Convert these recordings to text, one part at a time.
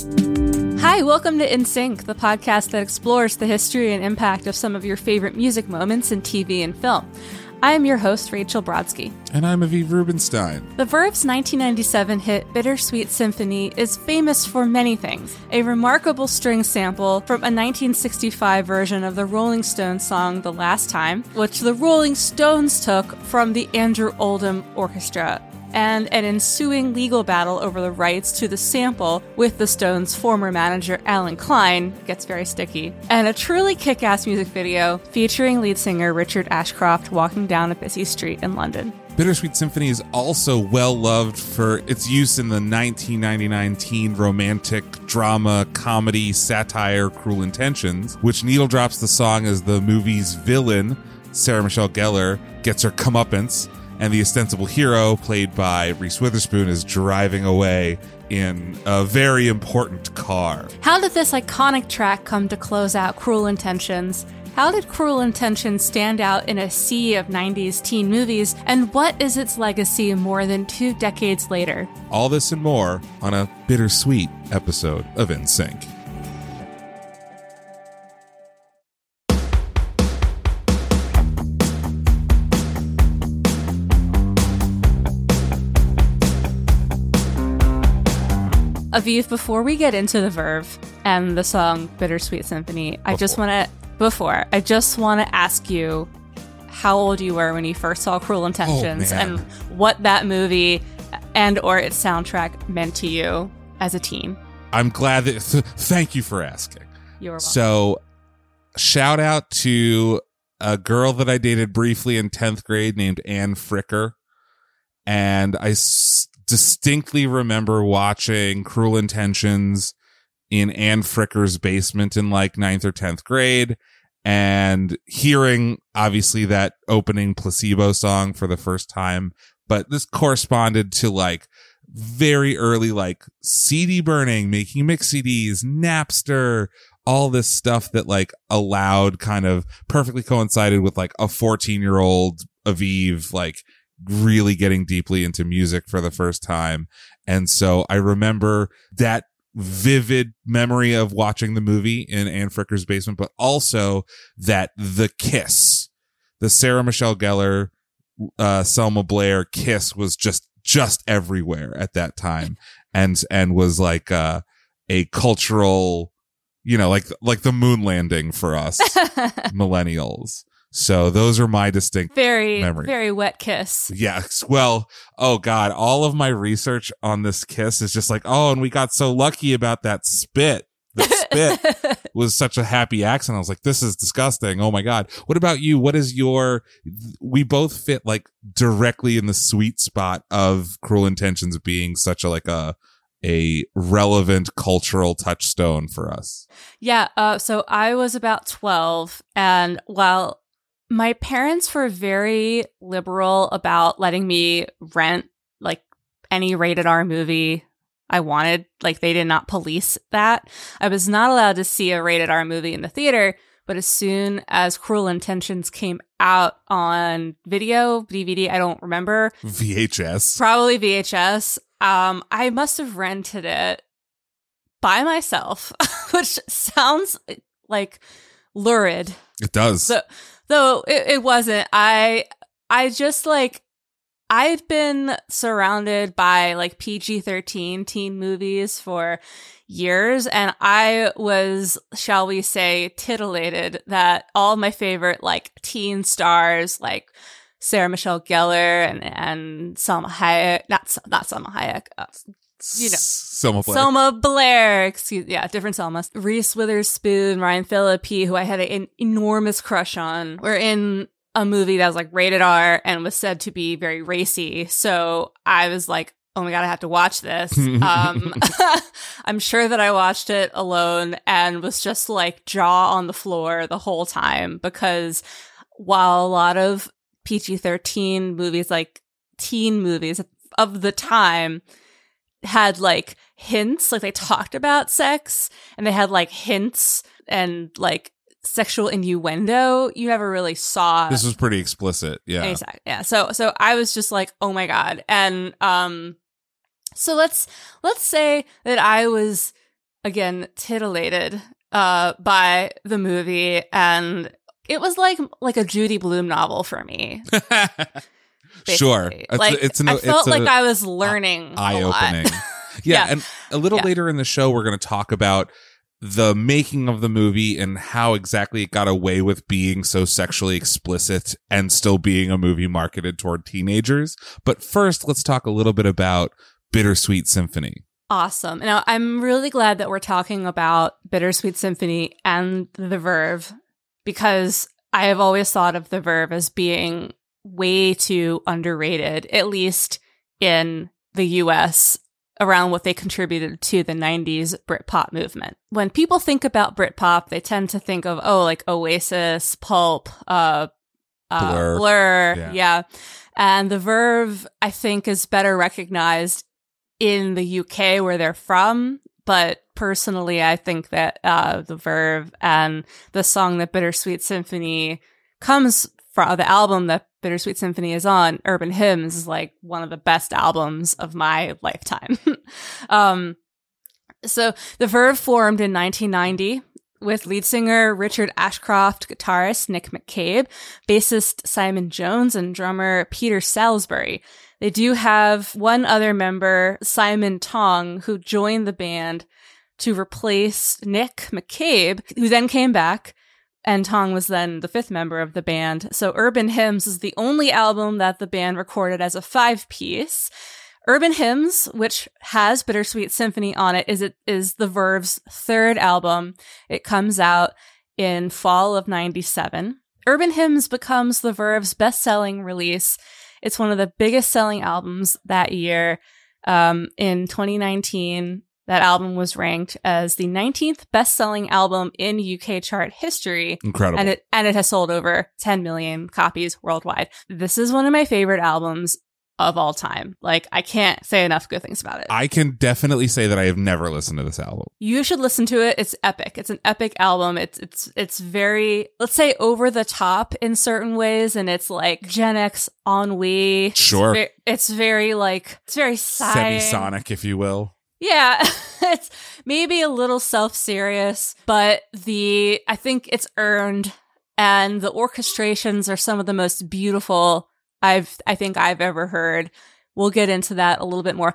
Hi, welcome to In Sync, the podcast that explores the history and impact of some of your favorite music moments in TV and film. I am your host, Rachel Brodsky. And I'm Aviv Rubenstein. The Verve's 1997 hit Bittersweet Symphony is famous for many things. A remarkable string sample from a 1965 version of the Rolling Stones song The Last Time, which the Rolling Stones took from the Andrew Oldham Orchestra and an ensuing legal battle over the rights to the sample with the Stones' former manager Allen Klein gets very sticky, and a truly kick ass music video featuring lead singer Richard Ashcroft walking down a busy street in London. Bittersweet Symphony is also well loved for its use in the 1999 teen romantic drama comedy satire Cruel Intentions, which needle drops the song as the movie's villain, Sarah Michelle Gellar, gets her comeuppance and the ostensible hero, played by Reese Witherspoon, is driving away in a very important car. How did this iconic track come to close out Cruel Intentions? How did Cruel Intentions stand out in a sea of 90s teen movies, and what is its legacy more than two decades later? All this and more on a bittersweet episode of In Sync. Aviv, before we get into the Verve and the song Bittersweet Symphony, I just want to, before, I just want to ask you how old you were when you first saw Cruel oh, Intentions Oh, and what that movie and or its soundtrack meant to you as a teen. I'm glad that. Th- thank you for asking. You were welcome. So, shout out to a girl that I dated briefly in 10th grade named Anne Fricker. And I s- distinctly remember watching Cruel Intentions in Anne Fricker's basement in like ninth or 10th grade and hearing obviously that opening placebo song for the first time. But this corresponded to like very early, like CD burning, making mix CDs, Napster, all this stuff that like allowed kind of perfectly coincided with like a 14 year old Aviv, like really getting deeply into music for the first time. And so I remember that vivid memory of watching the movie in Anne Fricker's basement, but also that the kiss, the Sarah Michelle Gellar, uh, Selma Blair kiss was just, just everywhere at that time. And, and was like, uh, a cultural, you know, like, like the moon landing for us millennials. So those are my distinct very, memory. very wet kiss. Yes. Well, oh God, all of my research on this kiss is just like, oh, and we got so lucky about that spit. The spit was such a happy accent. I was like, this is disgusting. Oh my God. What about you? What is your, we both fit like directly in the sweet spot of cruel intentions being such a, like a, a relevant cultural touchstone for us. Yeah, uh, so I was about 12, and while my parents were very liberal about letting me rent like any rated R movie I wanted. Like they did not police that. I was not allowed to see a rated R movie in the theater, but as soon as Cruel Intentions came out on video, DVD, I don't remember, VHS. probably VHS, um, I must have rented it by myself, which sounds like lurid. It does. So, though it, it wasn't. I I just like I've been surrounded by like PG 13 teen movies for years, and I was, shall we say, titillated that all my favorite like teen stars, like Sarah Michelle Gellar and, and Selma Hayek, not, not Selma Hayek, uh, you know, Selma Blair. Selma Blair, excuse yeah, different Selma. Reese Witherspoon, Ryan Phillippe, who I had an enormous crush on, were in a movie that was like rated R and was said to be very racy. So I was like, oh my god, I have to watch this. um, I'm sure that I watched it alone and was just like jaw on the floor the whole time because while a lot of PG-13 movies, like teen movies of the time, had like hints, like they talked about sex and they had like hints and like sexual innuendo. You never really saw This was pretty explicit. Yeah. Yeah. So so I was just like, oh my God. And um so let's let's say that I was again titillated uh by the movie and it was like like a Judy Blume novel for me. sure. It's, like it's an, I felt like I was learning eye opening. yeah, Yeah. and a little Yeah. later in the show, we're going to talk about the making of the movie and how exactly it got away with being so sexually explicit and still being a movie marketed toward teenagers. But first, let's talk a little bit about Bittersweet Symphony. Awesome. Now, I'm really glad that we're talking about Bittersweet Symphony and The Verve because I have always thought of The Verve as being way too underrated, at least in the US, around what they contributed to the 90s Britpop movement. When people think about Britpop, they tend to think of, oh, like Oasis, Pulp, uh, uh, Blur. Blur. Yeah. yeah. And The Verve, I think, is better recognized in the UK where they're from. But personally, I think that uh, The Verve and the song The Bittersweet Symphony comes from, the album that Bittersweet Symphony is on, Urban Hymns, is like one of the best albums of my lifetime. um, so The Verve formed in 1990 with lead singer Richard Ashcroft, guitarist Nick McCabe, bassist Simon Jones, and drummer Peter Salisbury. They do have one other member, Simon Tong, who joined the band to replace Nick McCabe, who then came back. And Tong was then the fifth member of the band. So Urban Hymns is the only album that the band recorded as a five piece. Urban Hymns, which has Bittersweet Symphony on it, is it is the Verve's third album. It comes out in fall of 97. Urban Hymns becomes the Verve's best-selling release. It's one of the biggest selling albums that year. Um, in 2019, that album was ranked as the 19th best-selling album in UK chart history. Incredible. And it and it has sold over 10 million copies worldwide. This is one of my favorite albums of all time. Like I can't say enough good things about it. I can definitely say that I have never listened to this album. you should listen to it. It's epic. It's an epic album. It's it's it's very let's say over the top in certain ways and it's like Gen X ennui. It's Sure. It's very like it's very sighing. Semi-sonic, if you will. Yeah, it's maybe a little self-serious, but the I think it's earned and the orchestrations are some of the most beautiful I've I think I've ever heard. We'll get into that a little bit more.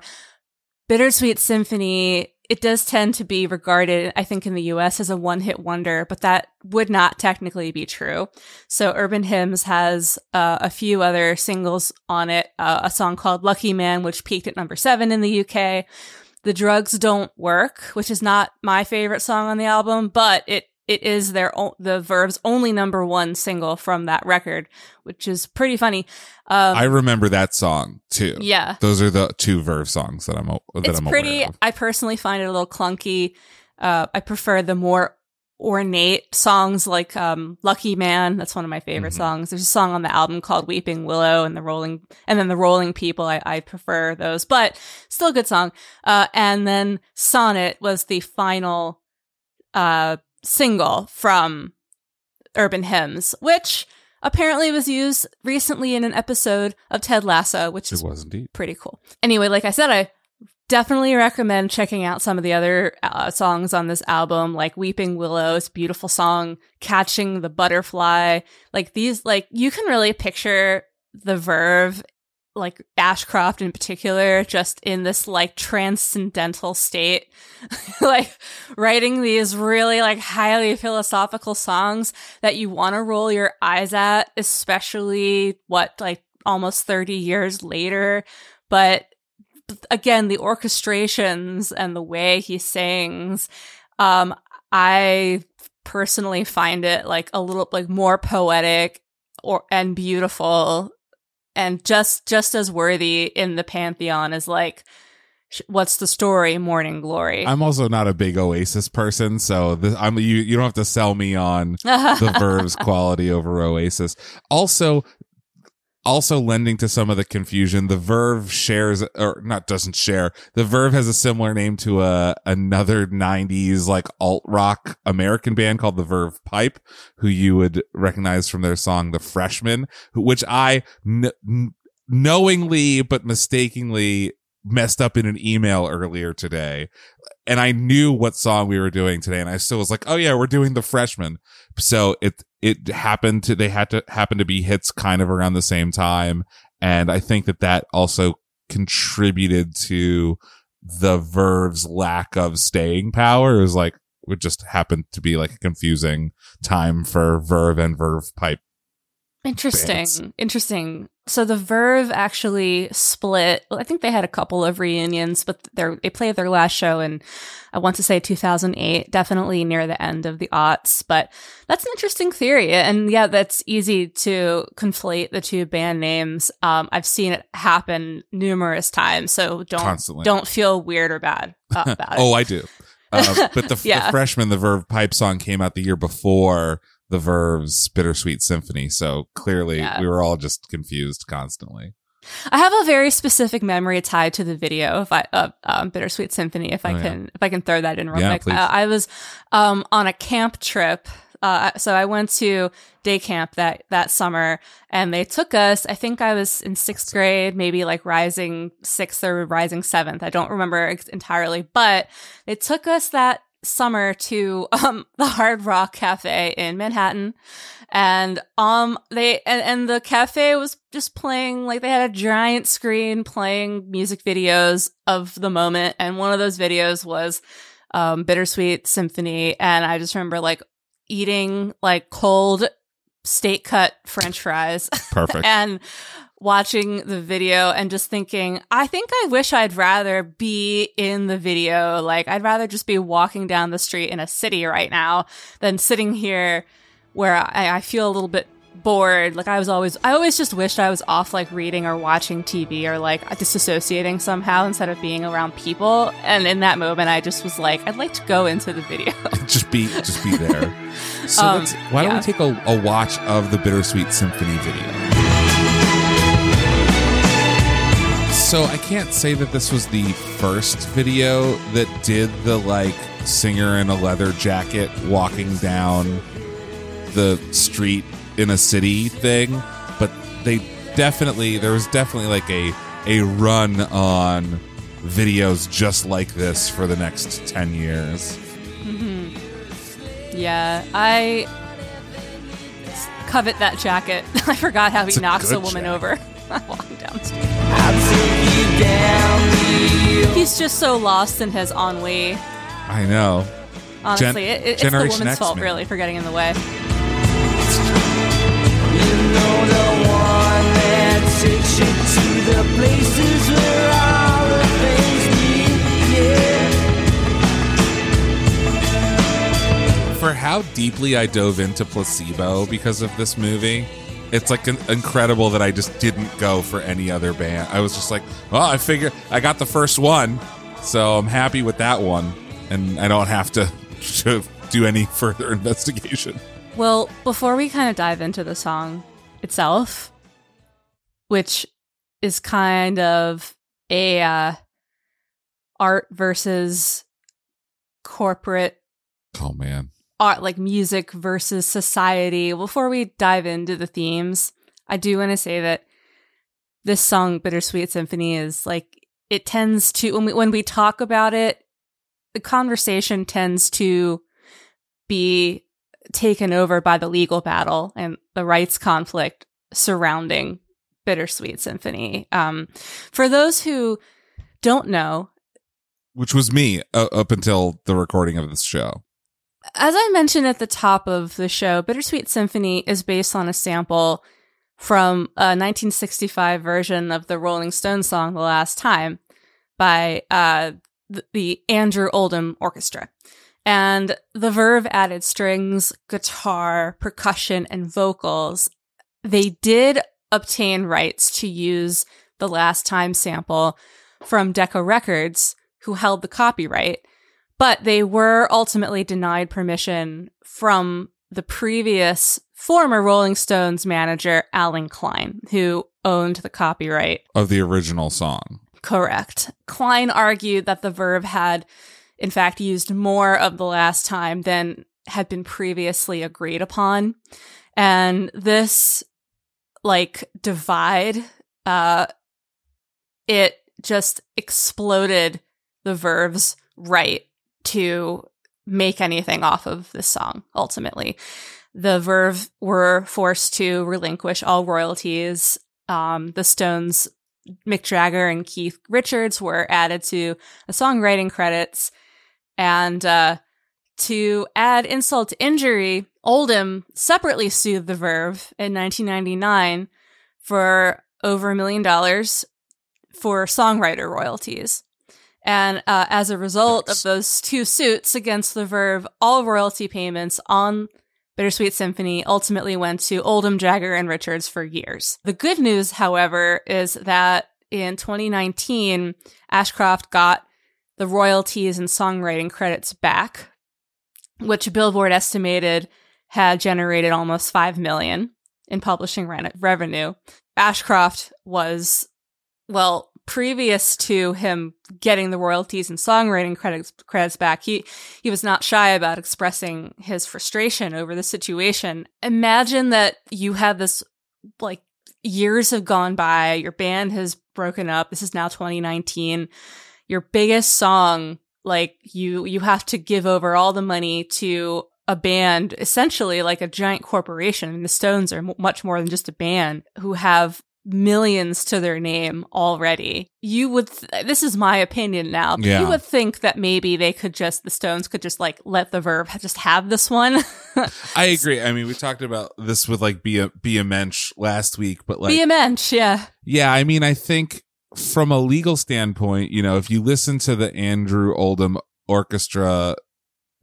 Bittersweet Symphony, it does tend to be regarded, I think, in the US as a one hit wonder, but that would not technically be true. So Urban Hymns has uh, a few other singles on it, uh, a song called Lucky Man, which peaked at number seven in the UK. The Drugs Don't Work, which is not my favorite song on the album, but it it is their o- the Verve's only number one single from that record, which is pretty funny. Um, I remember that song too. yeah, Those are the two Verve songs that I'm that it's I'm pretty. aware of. I personally find it a little clunky. Uh, I prefer the more ornate songs like um, Lucky Man. That's one of my favorite Mhm. songs. There's a song on the album called Weeping Willow and the Rolling, and then the Rolling People. I, I prefer those, but still a good song. Uh, and then Sonnet was the final uh, single from Urban Hymns, which apparently was used recently in an episode of Ted Lasso, which It was indeed. pretty cool. Anyway, like I said, I definitely recommend checking out some of the other uh, songs on this album, like Weeping Willows, beautiful song, Catching the Butterfly. Like these, like you can really picture the Verve, like Ashcroft in particular, just in this like transcendental state, like writing these really like highly philosophical songs that you want to roll your eyes at, especially what like almost 30 years later. But again, the orchestrations and the way he sings, um, I personally find it like a little like more poetic or and beautiful and just just as worthy in the pantheon as like what's the story morning glory I'm also not a big Oasis person, so this, I'm you. You don't have to sell me on the Verve's quality over Oasis. Also, also lending to some of the confusion, the Verve shares or not doesn't share. The Verve has a similar name to a another '90s like alt rock American band called the Verve Pipe, who you would recognize from their song "The Freshman," which I kn- kn- knowingly but mistakenly messed up in an email earlier today and I knew what song we were doing today, and I still was like, "Oh yeah, we're doing the freshman." So it it happened to they had to happen to be hits kind of around the same time, and I think that that also contributed to the Verve's lack of staying power. It was like it just happened to be like a confusing time for Verve and Verve Pipe. Interesting. bands. Interesting. So the Verve actually split. Well, I think they had a couple of reunions, but they they played their last show in I want to say 2008, definitely near the end of the aughts. But that's an interesting theory, and yeah, that's easy to conflate the two band names. Um, I've seen it happen numerous times, so don't Constantly. don't feel weird or bad uh, about it. Oh, I do. Uh, but the, Yeah. the freshman, the Verve Pipe song came out the year before the Verve's Bittersweet Symphony. So clearly Yeah. we were all just confused constantly. I have a very specific memory tied to the video of I, of um, Bittersweet Symphony. If I Oh, yeah. can, if I can throw that in real Yeah, quick, please. uh, I was um, on a camp trip. Uh, so I went to day camp that that summer, and they took us. I think I was in sixth grade, maybe like rising sixth or rising seventh. I don't remember entirely, but they took us that summer to um, the Hard Rock Cafe in Manhattan. And um they and, and the cafe was just playing like they had a giant screen playing music videos of the moment. And one of those videos was um bittersweet symphony. And i just remember like eating like cold steak cut french fries. Perfect. and watching the video and just thinking, I think I wish I'd rather be in the video. Like, I'd rather just be walking down the street in a city right now than sitting here where I, I feel a little bit bored. Like, I was always, I always just wished I was off, like, reading or watching TV or, like, disassociating somehow instead of being around people. And in that moment, I just was like, I'd like to go into the video. just be just be there. So Um, why don't yeah. we take a, a watch of the Bittersweet Symphony video? So I can't say that this was the first video that did the like singer in a leather jacket walking down the street in a city thing, but they definitely there was definitely like a a run on videos just like this for the next 10 years. Mm-hmm. Yeah, I covet that jacket. I forgot how It's he a knocks a good woman jacket. over walking down the street. He's just so lost in his ennui. I know. Honestly, it, it- it's the woman's X, fault, really, for getting in the way. For how deeply I dove into placebo because of this movie, it's like in- incredible that I just didn't go for any other band. I was just like, well, I figure I got the first one, so I'm happy with that one, and I don't have to, to do any further investigation. Well, before we kind of dive into the song itself, which is kind of a uh, art versus corporate Oh man. Art, like music versus society. Before we dive into the themes, I do want to say that this song, Bittersweet Symphony, is like it tends to when we when we talk about it, the conversation tends to be taken over by the legal battle and the rights conflict surrounding Bittersweet Symphony. Um, for those who don't know, Which was me uh, up until the recording of this show. As I mentioned at the top of the show, Bittersweet Symphony is based on a sample from a 1965 version of the Rolling Stones song The Last Time by uh, the Andrew Oldham Orchestra. And the Verve added strings, guitar, percussion, and vocals. They did obtain rights to use the Last Time sample from Decca Records, who held the copyright but they were ultimately denied permission from the previous former Rolling Stones manager, Allen Klein, who owned the copyright. Of the original song. Correct. Klein argued that the Verve had, in fact, used more of the last time than had been previously agreed upon. And this, like, divide, uh, it just exploded the Verve's right to make anything off of this song ultimately. The Verve were forced to relinquish all royalties. Um, the Stones, Mick Jagger and Keith Richards were added to the songwriting credits. And uh, to add insult to injury, Oldham separately sued the Verve in 1999 for over a million dollars for songwriter royalties. And uh, as a result Nice. of those two suits against the Verve, all royalty payments on Bittersweet Symphony ultimately went to Oldham, Jagger, and Richards for years. The good news, however, is that in 2019, Ashcroft got the royalties and songwriting credits back, which Billboard estimated had generated almost 5 million in publishing re- revenue. Ashcroft was well, previous to him getting the royalties and songwriting credits credits back, he he was not shy about expressing his frustration over the situation. Imagine that you have this like years have gone by, your band has broken up. This is now 2019. Your biggest song, like you you have to give over all the money to a band, essentially like a giant corporation. Mean, the Stones are m- much more than just a band who have millions to their name already. You would, th- this is my opinion now. Yeah. You would think that maybe they could just, the Stones could just like let the Verve just have this one. I agree. I mean, we talked about this with like be a be a mensch last week, but like Be a mensch, yeah. Yeah, I mean, I think from a legal standpoint, you know, if you listen to the Andrew Oldham Orchestra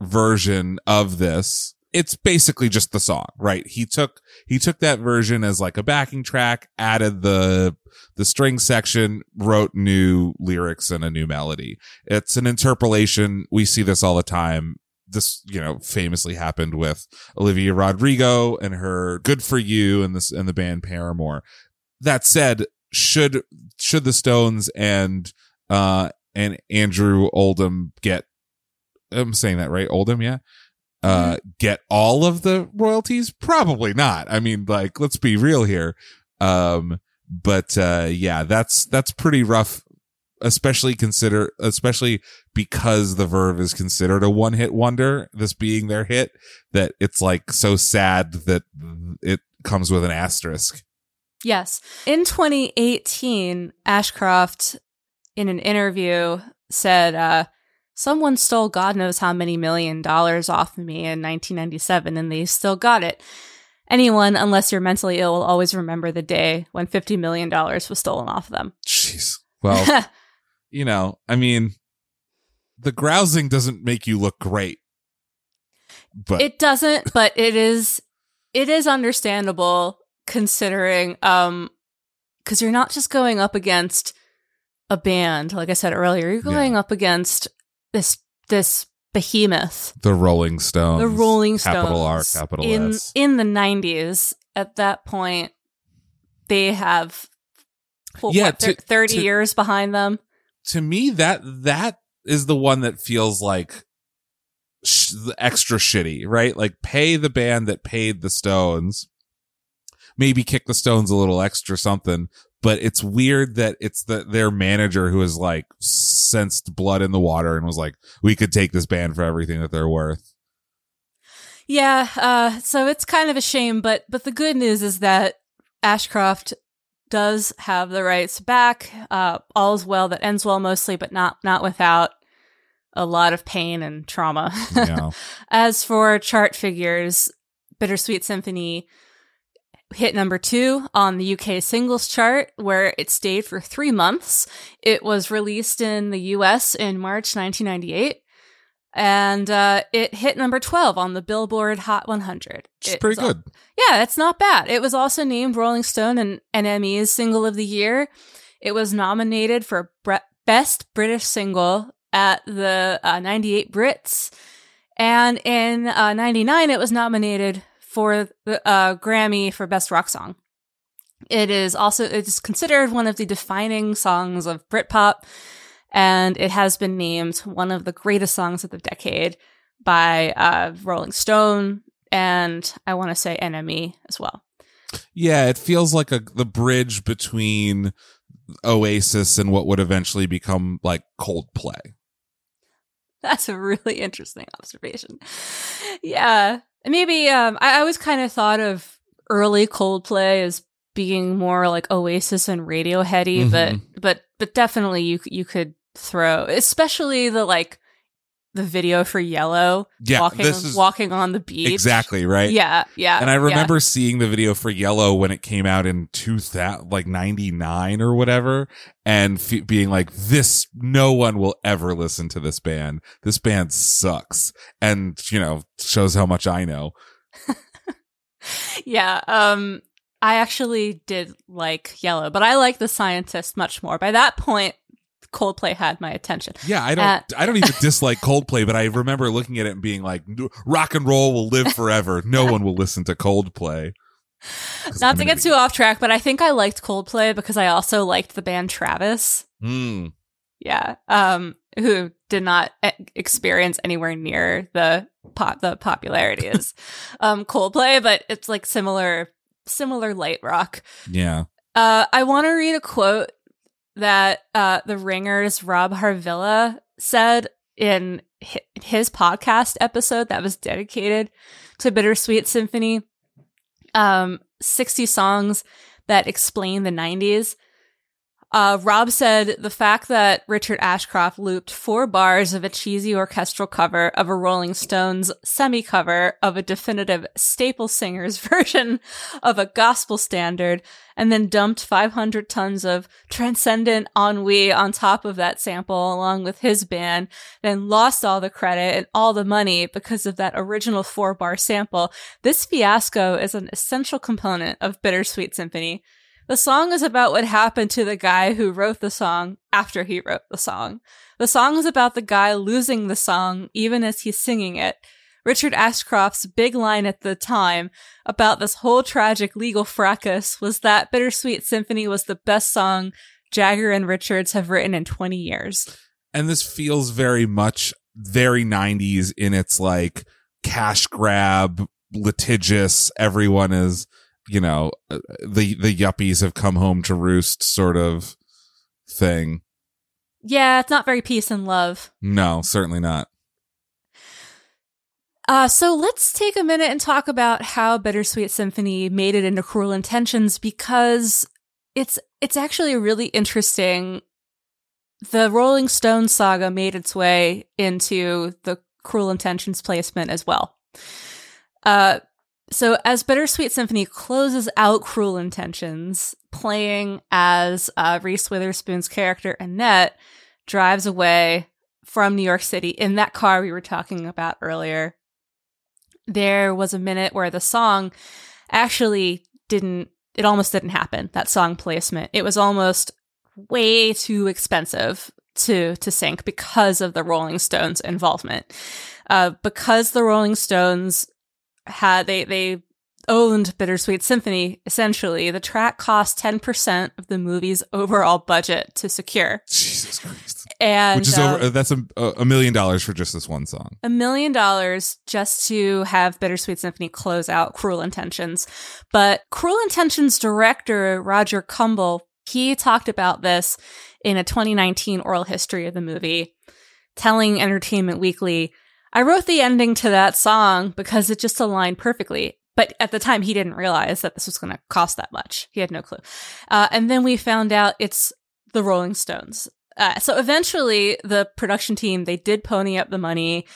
version of this, it's basically just the song, right? He took he took that version as like a backing track, added the the string section, wrote new lyrics and a new melody. It's an interpolation. We see this all the time. This, you know, famously happened with Olivia Rodrigo and her "Good for You" and this and the band Paramore. That said, should should the Stones and uh and Andrew Oldham get I'm saying that right Oldham yeah uh get all of the royalties? Probably not. I mean like let's be real here. Um but uh yeah that's that's pretty rough especially consider especially because the verve is considered a one hit wonder this being their hit that it's like so sad that it comes with an asterisk. Yes. In 2018, Ashcroft, in an interview, said, uh, Someone stole God knows how many million dollars off of me in 1997, and they still got it. Anyone, unless you're mentally ill, will always remember the day when $50 million was stolen off them. Jeez. Well, you know, I mean, the grousing doesn't make you look great. But it doesn't, but it is, it is understandable considering, um, cause you're not just going up against a band, like I said earlier, you're going up against this, this behemoth, The Rolling Stones. the Rolling Stones, Capital R, capital in S. in the '90s. At that point, they have well, Yeah, what, to- thirty to- years behind them. to me that that is the one that feels like sh- extra shitty right like pay the band that paid the stones maybe kick the stones a little extra something but it's weird that it's the their manager who is like sensed blood in the water and was like we could take this band for everything that they're worth Yeah, uh, so it's kind of a shame, but but the good news is that Ashcroft does have the rights back. Uh, all's well that ends well, mostly, but not not without a lot of pain and trauma. know As for chart figures, Bittersweet Symphony hit number two on the UK singles chart, where it stayed for three months. It was released in the US in March 1998. And uh, it hit number 12 on the Billboard Hot 100. it's pretty good yeah, it's not bad. It was also named Rolling Stone and NME's Single of the Year. It was nominated for Bre- Best British Single at the uh, 98 Brits. And in uh, 99, it was nominated for the uh, Grammy for Best Rock Song. It is also it is considered one of the defining songs of Britpop, and it has been named one of the greatest songs of the decade by uh, Rolling Stone and I want to say NME as well. yeah it feels like a the bridge between oasis and what would eventually become like coldplay That's a really interesting observation. Yeah. Maybe um I always kind of thought of early Coldplay as being more like Oasis and Radioheady, but but but definitely you you could throw especially the like the video for Yellow yeah walking this is walking on the beach. exactly right Yeah, yeah. And I yeah. remember seeing the video for Yellow when it came out in 2000, like 99 or whatever, and f- being like, this, no one will ever listen to this band. This band sucks. And, you know, shows how much I know. Yeah, um I actually did like Yellow, but I like The Scientist much more. By that point, Coldplay had my attention. Yeah, I don't, Uh, I don't even dislike Coldplay, but I remember looking at it and being like, rock and roll will live forever. No one will listen to Coldplay." Not to get too off track, but I think I liked Coldplay because I also liked the band Travis. Hmm. Yeah, um, who did not e- experience anywhere near the pop the popularity as um Coldplay, but it's like similar similar light rock. Yeah. Uh, I want to read a quote that uh, the Ringers Rob Harvilla said in his podcast episode that was dedicated to Bittersweet Symphony. Um, 60 songs that explain the 90s. Uh, Rob said the fact that Richard Ashcroft looped four bars of a cheesy orchestral cover of a Rolling Stones semi cover of a definitive Staple Singers version of a gospel standard and then dumped 500 tons of transcendent ennui on top of that sample along with his band, then lost all the credit and all the money because of that original four bar sample. This fiasco is an essential component of Bittersweet Symphony. The song is about what happened to the guy who wrote the song after he wrote the song. The song is about the guy losing the song even as he's singing it. Richard Ashcroft's big line at the time about this whole tragic legal fracas was that Bittersweet Symphony was the best song Jagger and Richards have written in 20 years. and this feels very much very 90s in its like cash grab litigious everyone is you know uh, the the yuppies have come home to roost sort of thing Yeah, it's not very peace and love. no certainly not Uh, so let's take a minute and talk about how Bittersweet Symphony made it into Cruel Intentions because it's it's actually really interesting. The Rolling Stone saga made its way into the Cruel Intentions placement as well. Uh, so as Bittersweet Symphony closes out Cruel Intentions, playing as uh, Reese Witherspoon's character Annette drives away from New York City in that car we were talking about earlier there was a minute where the song actually didn't it almost didn't happen that song placement it was almost way too expensive to to sync because of the Rolling Stones involvement. Uh, because the Rolling Stones had they they owned Bittersweet Symphony, essentially, the track cost 10% of the movie's overall budget to secure. Jesus Christ. And Which is um, over, that's a, a million dollars for just this one song. a million dollars just to have Bittersweet Symphony close out Cruel Intentions. But Cruel Intentions director Roger Kumble, he talked about this in a 2019 oral history of the movie, telling Entertainment Weekly, I wrote the ending to that song because it just aligned perfectly. But at the time, he didn't realize that this was going to cost that much. He had no clue. Uh, and then we found out it's the Rolling Stones. Uh, so eventually, the production team they did pony up the money.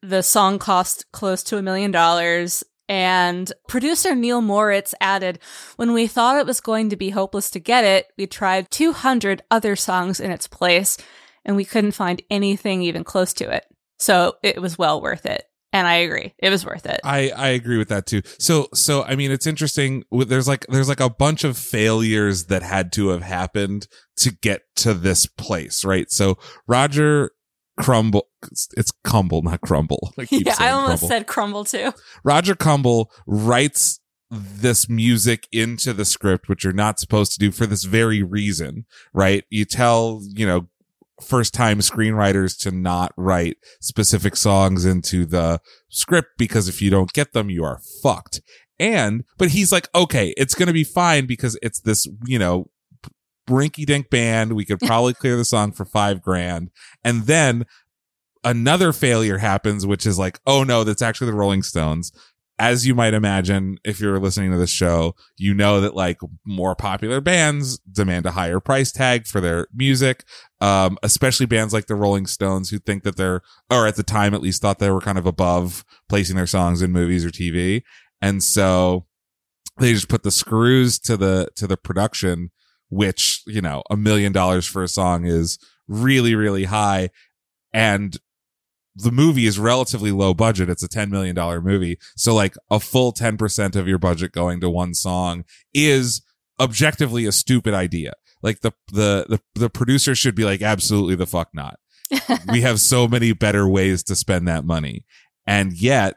The song cost close to a million dollars. And producer Neal Moritz added, when we thought it was going to be hopeless to get it, we tried 200 other songs in its place and we couldn't find anything even close to it. So it was well worth it. And I agree. It was worth it. I, I agree with that too. So so I mean it's interesting. with- There's like there's like a bunch of failures that had to have happened to get to this place, right? So Roger Crumble, it's Kumble, not Crumble. I yeah, I almost Crumble. said crumble too. Roger Kumble writes this music into the script, which you're not supposed to do for this very reason, right? You tell, you know, first time screenwriters to not write specific songs into the script because if you don't get them, you are fucked. And, but he's like, okay, it's going to be fine because it's this, you know, rinky dink band. We could probably clear the song for five grand. And then another failure happens, which is like, oh no, that's actually the Rolling Stones. As you might imagine, if you're listening to this show, you know that like more popular bands demand a higher price tag for their music. Um, especially bands like the Rolling Stones who think that they're, or at the time at least thought they were kind of above placing their songs in movies or TV. And so they just put the screws to the, to the production, which, you know, a million dollars for a song is really, really high. And the movie is relatively low budget. It's a $10 million movie. So like a full 10% of your budget going to one song is objectively a stupid idea. Like the, the, the, the producer should be like, absolutely the fuck not. we have so many better ways to spend that money. And yet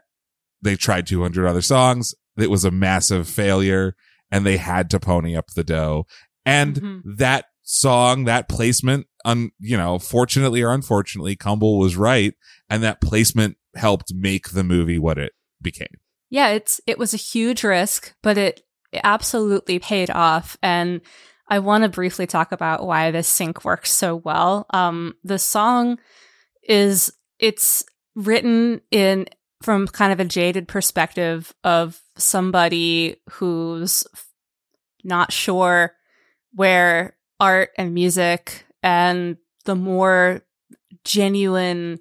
they tried 200 other songs. It was a massive failure and they had to pony up the dough. And Mhm. that song, that placement, un, you know, fortunately or unfortunately, Kumble was right. And that placement helped make the movie what it became. Yeah, it's it was a huge risk, but it, it absolutely paid off. And I want to briefly talk about why this sync works so well. Um, the song is it's written in from kind of a jaded perspective of somebody who's not sure where art and music and the more genuine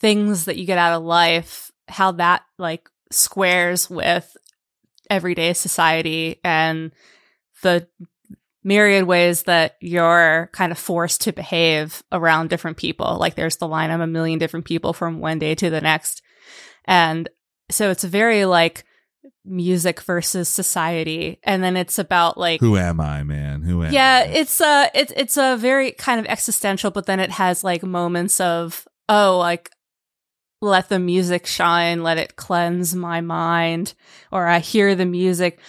things that you get out of life, how that like squares with everyday society and the myriad ways that you're kind of forced to behave around different people. Like there's the line, I'm a million different people from one day to the next. And so it's very like music versus society. And then it's about like Who am I, man? Who am yeah, I? it's a it's it's a very kind of existential, but then it has like moments of oh, like let the music shine, let it cleanse my mind, or I hear the music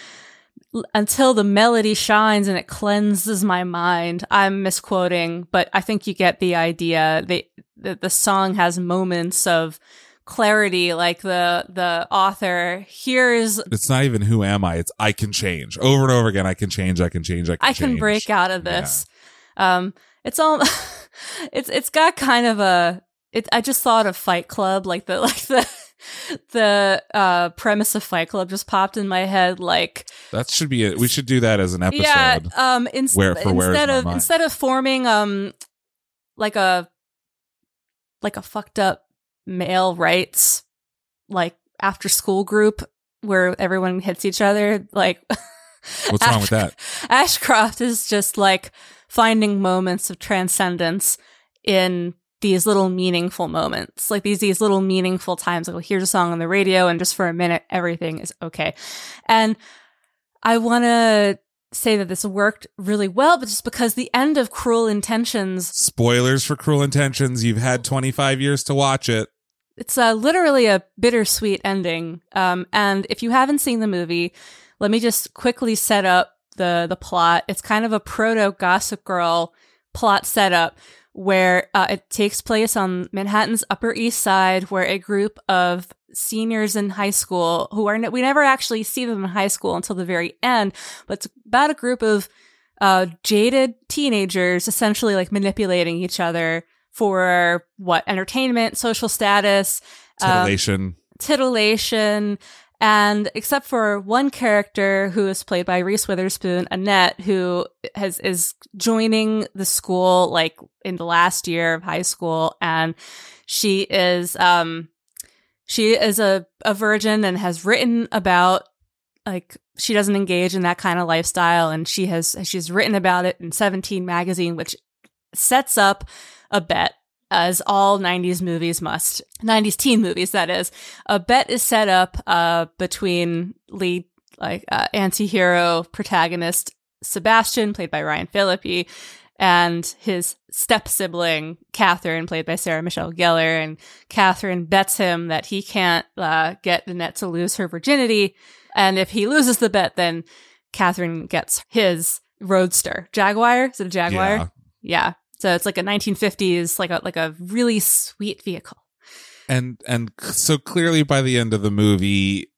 until the melody shines and it cleanses my mind. I'm misquoting, but I think you get the idea. They, the the song has moments of clarity, like the the author hears It's not even who am I? It's I can change over and over again. I can change. I can change. I can I can change. break out of this. Um, it's all, it's it's got kind of a. It. I just thought of Fight Club, like the like the the uh premise of Fight Club just popped in my head. Like, That should be it. We should do that as an episode. yeah, um, in, Where- for instead of Mind? instead of forming um like a like a fucked up male rights like after school group where everyone hits each other, like. What's wrong with that? Ashcroft is just like finding moments of transcendence in these little meaningful moments, like these these little meaningful times. Like, well, here's a song on the radio, and just for a minute, everything is okay. And I want to say that this worked really well, but just because the end of Cruel Intentions, Spoilers for Cruel Intentions. You've had 25 years to watch it. It's uh, literally a bittersweet ending. Um, and if you haven't seen the movie, let me just quickly set up the the plot. It's kind of a proto Gossip Girl plot setup where uh, it takes place on Manhattan's Upper East Side, where a group of seniors in high school who are we never actually see them in high school until the very end, but it's about a group of uh, jaded teenagers essentially like manipulating each other for what entertainment, social status, um, Titillation. titillation, and except for one character who is played by Reese Witherspoon, Annette, who has is joining the school like in the last year of high school, and she is um she is a, a virgin and has written about like she doesn't engage in that kind of lifestyle and she has she's written about it in 17 magazine which sets up a bet as all 90s movies must 90s teen movies that is. A bet is set up uh between lead like uh, anti-hero protagonist Sebastian played by Ryan Phillippe and his step sibling Catherine played by Sarah Michelle Gellar. And Catherine bets him that he can't uh, get Annette to lose her virginity. And if he loses the bet then Catherine gets his roadster. Jaguar? Is it a Jaguar? Yeah. yeah. So it's like a 1950s, like a like a really sweet vehicle. And and so clearly by the end of the movie,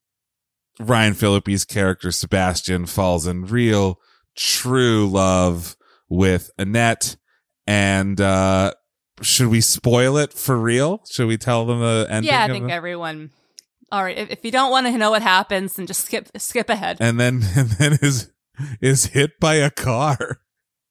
Ryan Phillippe's character Sebastian falls in real, true love with Annette. And uh should we spoil it for real? Should we tell them the ending? yeah, I think it? everyone. All right, if, if you don't want to know what happens, then just skip skip ahead. and then and then is is hit by a car.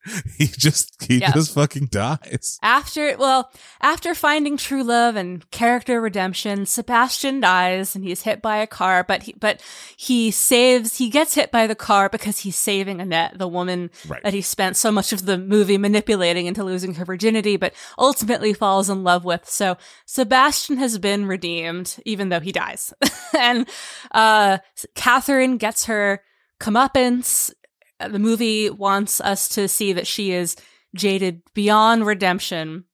He just he Yeah. just fucking dies. After well, after finding true love and character redemption, Sebastian dies and he's hit by a car, but he but he saves he gets hit by the car because he's saving Annette, the woman Right. that he spent so much of the movie manipulating into losing her virginity, but ultimately falls in love with. So Sebastian has been redeemed, even though he dies. and uh Catherine gets her comeuppance. Uh, The movie wants us to see that she is jaded beyond redemption.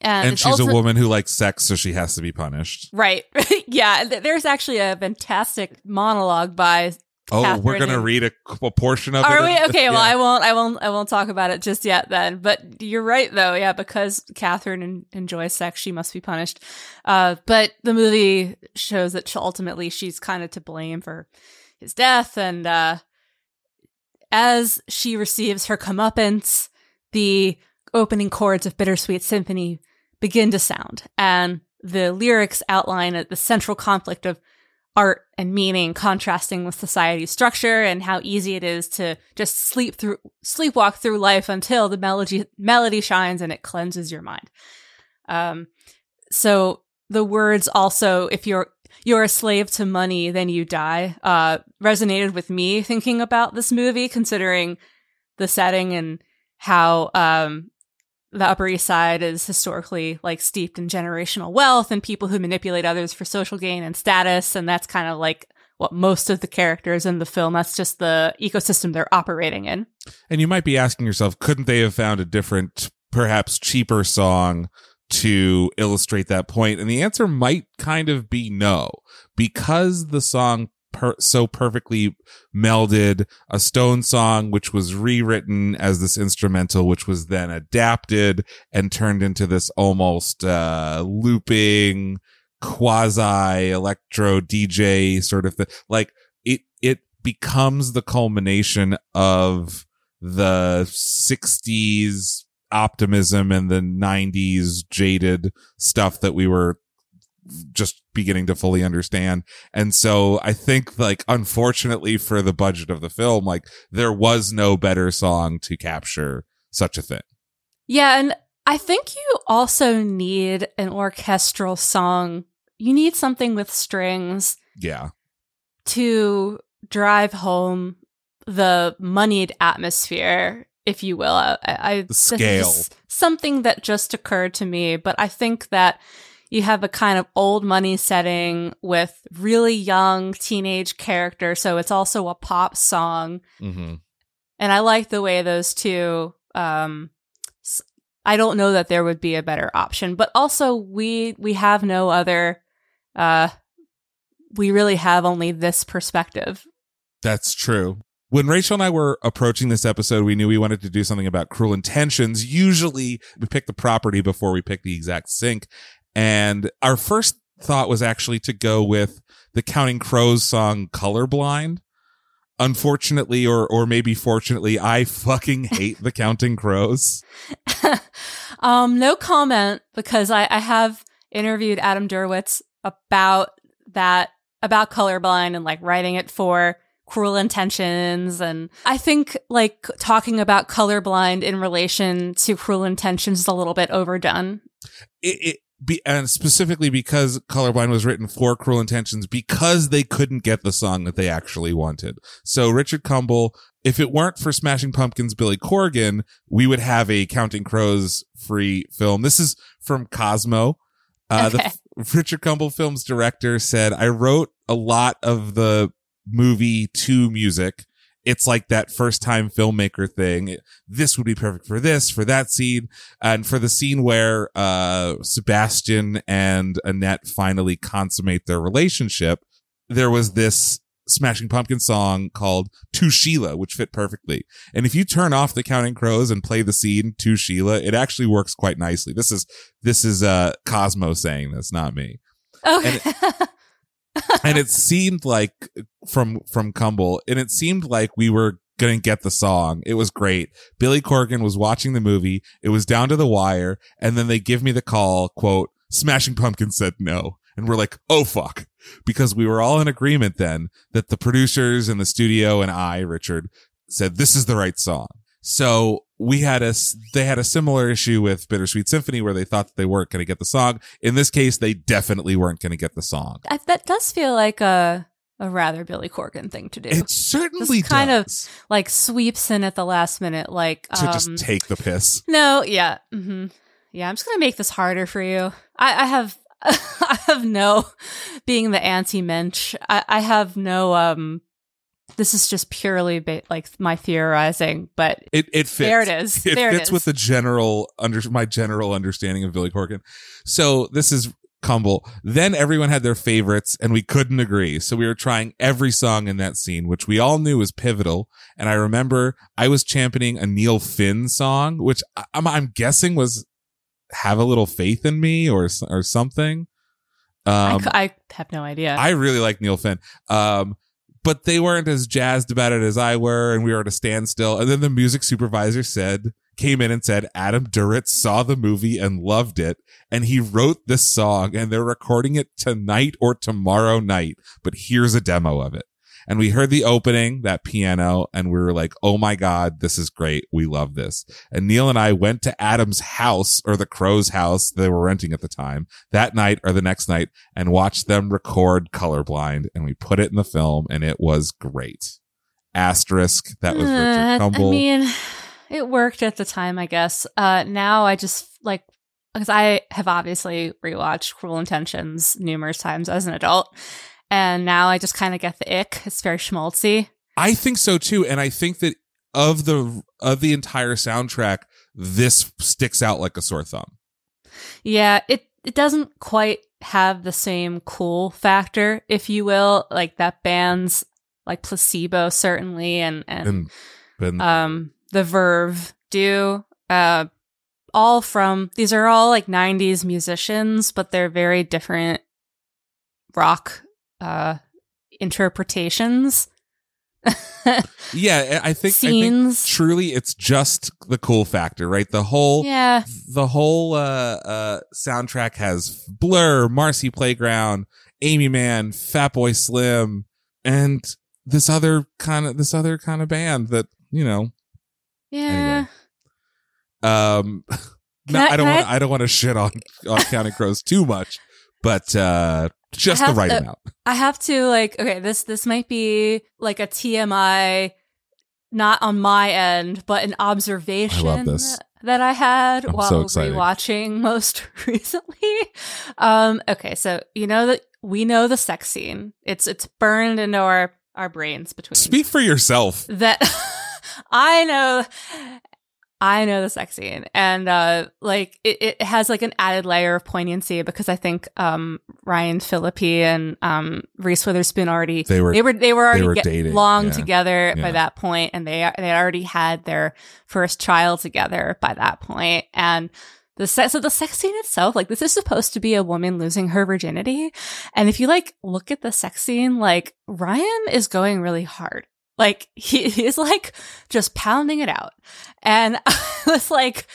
And, And she's also- a woman who likes sex, so she has to be punished. Right. yeah. There's actually a fantastic monologue by Oh, Catherine we're gonna and- read a, a portion of it. Are we okay? Well, I won't. I won't. I won't talk about it just yet. Then, but you're right, though. Yeah, because Catherine en- enjoys sex, she must be punished. Uh, but the movie shows that she- ultimately she's kind of to blame for his death, and uh, as she receives her comeuppance, the opening chords of Bittersweet Symphony begin to sound, and the lyrics outline the central conflict of art and meaning contrasting with society's structure and how easy it is to just sleep through sleepwalk through life until the melody melody shines and it cleanses your mind. Um so the words also if you're you're a slave to money then you die uh resonated with me thinking about this movie considering the setting and how um the Upper East Side is historically like steeped in generational wealth and people who manipulate others for social gain and status. And that's kind of like what most of the characters in the film, that's just the ecosystem they're operating in. And you might be asking yourself, couldn't they have found a different, perhaps cheaper song to illustrate that point? And the answer might kind of be no, because the song per- so perfectly melded a Stone song, which was rewritten as this instrumental, which was then adapted and turned into this almost, uh, looping quasi electro DJ sort of thing. Like it, it becomes the culmination of the 60s optimism and the 90s jaded stuff that we were just beginning to fully understand. And so I think like unfortunately for the budget of the film, like there was no better song to capture such a thing. Yeah. And I think you also need an orchestral song. You need something with strings Yeah. to drive home the moneyed atmosphere, if you will. I, I The this is scale. something that just occurred to me, but I think that you have a kind of old money setting with really young teenage character, so it's also a pop song. Mm-hmm. and I like the way those two. Um, I don't know that there would be a better option, but also we we have no other. Uh, we really have only this perspective. That's true. When Rachel and I were approaching this episode, we knew we wanted to do something about cruel intentions. Usually we pick the property before we pick the exact sync. And our first thought was actually to go with the Counting Crows song Colorblind. Unfortunately, or, or maybe fortunately, I fucking hate the Counting Crows. um, no comment because I, I have interviewed Adam Duritz about that, about colorblind and like writing it for cruel intentions. And I think like talking about colorblind in relation to cruel intentions is a little bit overdone. It, it be, and specifically because Colorblind was written for Cruel Intentions because they couldn't get the song that they actually wanted. So Richard Kumble, if it weren't for Smashing Pumpkins Billy Corgan, we would have a Counting Crows free film. This is from Cosmo. Uh, Okay. the Richard Kumble film's director said, I wrote a lot of the movie to music. It's like that first time filmmaker thing. This would be perfect for this, for that scene, and for the scene where, uh, Sebastian and Annette finally consummate their relationship. There was this Smashing Pumpkin song called To Sheila, which fit perfectly. And if you turn off the Counting Crows and play the scene To Sheila, it actually works quite nicely. This is, this is, uh, Cosmo saying this, not me Okay. and it seemed like from from Kumble, and it seemed like we were gonna get the song. It was great. Billy Corgan was watching the movie. It was down to the wire, and then they give me the call. Quote: Smashing Pumpkins said no, and we're like, oh fuck, because we were all in agreement then that the producers and the studio and I, Richard, said this is the right song. So we had a they had a similar issue with Bittersweet Symphony where they thought that they weren't going to get the song. In this case, they definitely weren't going to get the song. I, that does feel like a a rather Billy Corgan thing to do. It certainly This kind of like sweeps in at the last minute, like to um, just take the piss. No, yeah, hmm yeah. I'm just gonna make this harder for you. I, I have, I have no being the anti-mensch. I, I have no. Um, this is just purely ba- like my theorizing, but It it fits. There it is. It There fits is. with the general under my general understanding of Billy Corgan. So this is Kumble. Then everyone had their favorites, and we couldn't agree. So we were trying every song in that scene, which we all knew was pivotal. And I remember I was championing a Neil Finn song, which I- I'm, I'm guessing was "Have a Little Faith in Me" or or something. I Um, c- I, have no idea. I really like Neil Finn. Um, but they weren't as jazzed about it as I were, and we were at a standstill. And then the music supervisor said, came in and said, Adam Duritz saw the movie and loved it, and he wrote this song, and they're recording it tonight or tomorrow night. But here's a demo of it. And we heard the opening, that piano, and we were like, oh my God, this is great. We love this. And Neil and I went to Adam's house or the Crow's house they were renting at the time that night or the next night and watched them record colorblind and we put it in the film and it was great. Asterisk. That was Uh, Richard Kumble. I mean, it worked at the time, I guess. Uh, now I just like because I have obviously rewatched Cruel Intentions numerous times as an adult, and now I just kind of get the ick. It's very schmaltzy. I think so too. And I think that of the, of the entire soundtrack, this sticks out like a sore thumb. Yeah, it it doesn't quite have the same cool factor, if you will, like that band's like placebo certainly, and and And, and um the Verve do. Uh all from these are all like 90s musicians, but they're very different rock uh interpretations. yeah, I think, I think Scenes. truly it's just the cool factor, right? The whole, yeah. the whole uh uh soundtrack has Blur, Marcy Playground, Aimee Mann, Fatboy Slim, and this other kind of this other kind of band that you know. Yeah. Um, no, I- I, don't want I- I don't want to shit on on Counting Crows too much, but uh just the right to- amount. I have to like okay, this this might be like a TMI not on my end, but an observation this. that I had I'm while so excited. rewatching most recently. Um okay, so you know that we know the sex scene. It's it's burned into our our brains between Speak for yourself. that I know. I know the sex scene, and uh, like it, it has like an added layer of poignancy because I think um, Ryan Phillippe and um, Reese Witherspoon already They were- they were they were already were get- dating, long yeah. together Yeah. by that point, and they they already had their first child together by that point, and the sex so the sex scene itself like this is supposed to be a woman losing her virginity, and if you like look at the sex scene, like Ryan is going really hard. Like he he's like just pounding it out. And I was like,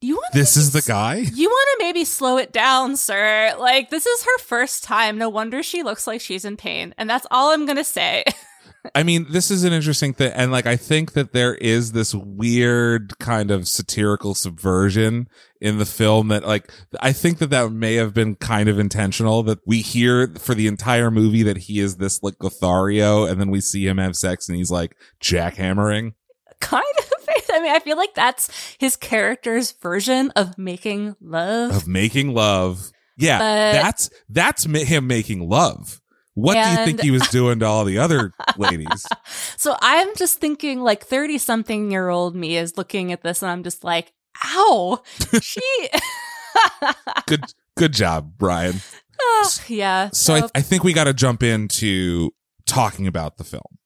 you want This is the guy? You want to maybe slow it down, sir. Like this is her first time. No wonder she looks like she's in pain. And that's all I'm going to say. I mean, this is an interesting thing. And like, I think that there is this weird kind of satirical subversion in the film that like, I think that that may have been kind of intentional that we hear for the entire movie that he is this like Lothario and then we see him have sex and he's like jackhammering. kind of. I mean, I feel like that's his character's version of making love. of making love. Yeah, But- that's that's him making love. What do you think he was doing to all the other ladies? So I'm just thinking like 30 something year old me is looking at this and I'm just like, ow, she. Good good job, Brian. Ah, yeah. So I, I think we got to jump into talking about the film.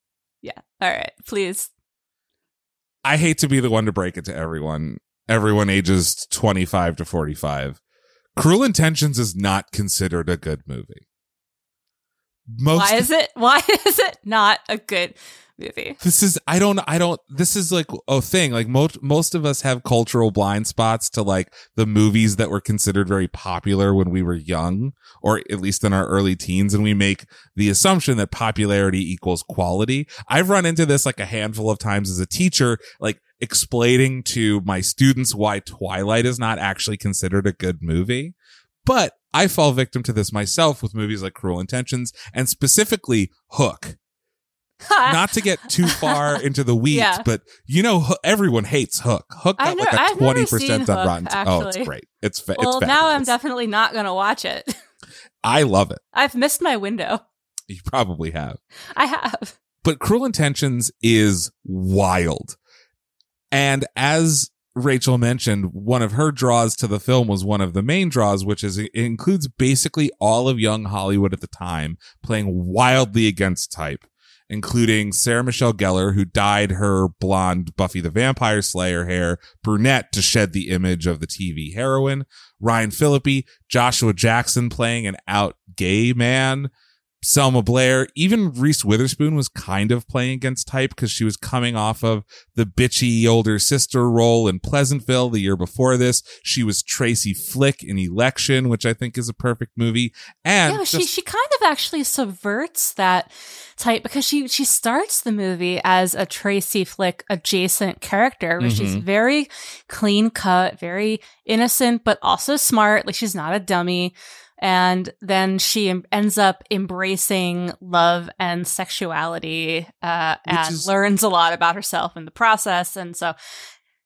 yeah. All right. Please. I hate to be the one to break it to everyone. Everyone ages 25 to 45. Cruel Intentions is not considered a good movie. Most Why is it? Why is it not a good movie? this is I don't I don't this is like a thing like most most of us have cultural blind spots to like the movies that were considered very popular when we were young or at least in our early teens and we make the assumption that popularity equals quality. I've run into this like a handful of times as a teacher like explaining to my students why Twilight is not actually considered a good movie. But I fall victim to this myself with movies like Cruel Intentions and specifically Hook not to get too far into the weeds, Yeah. but you know, everyone hates Hook. Hook got like a twenty percent on Rotten. Oh, it's great. It's fa- well, it's now I'm definitely not going to watch it. I love it. I've missed my window. You probably have, I have. but Cruel Intentions is wild, and as Rachel mentioned, one of her draws to the film was one of the main draws, which is it includes basically all of young Hollywood at the time playing wildly against type, including Sarah Michelle Gellar, who dyed her blonde Buffy the Vampire Slayer hair brunette to shed the image of the TV heroine, Ryan Phillippe, Joshua Jackson playing an out gay man, Selma Blair, even Reese Witherspoon was kind of playing against type because she was coming off of the bitchy older sister role in Pleasantville the year before this. She was Tracy Flick in Election, which I think is a perfect movie. And yeah, she just- she kind of actually subverts that type because she she starts the movie as a Tracy Flick adjacent character, where she's Mhm. very clean cut, very innocent, but also smart. Like she's not a dummy. And then she em- ends up embracing love and sexuality, uh, and is- learns a lot about herself in the process. And so,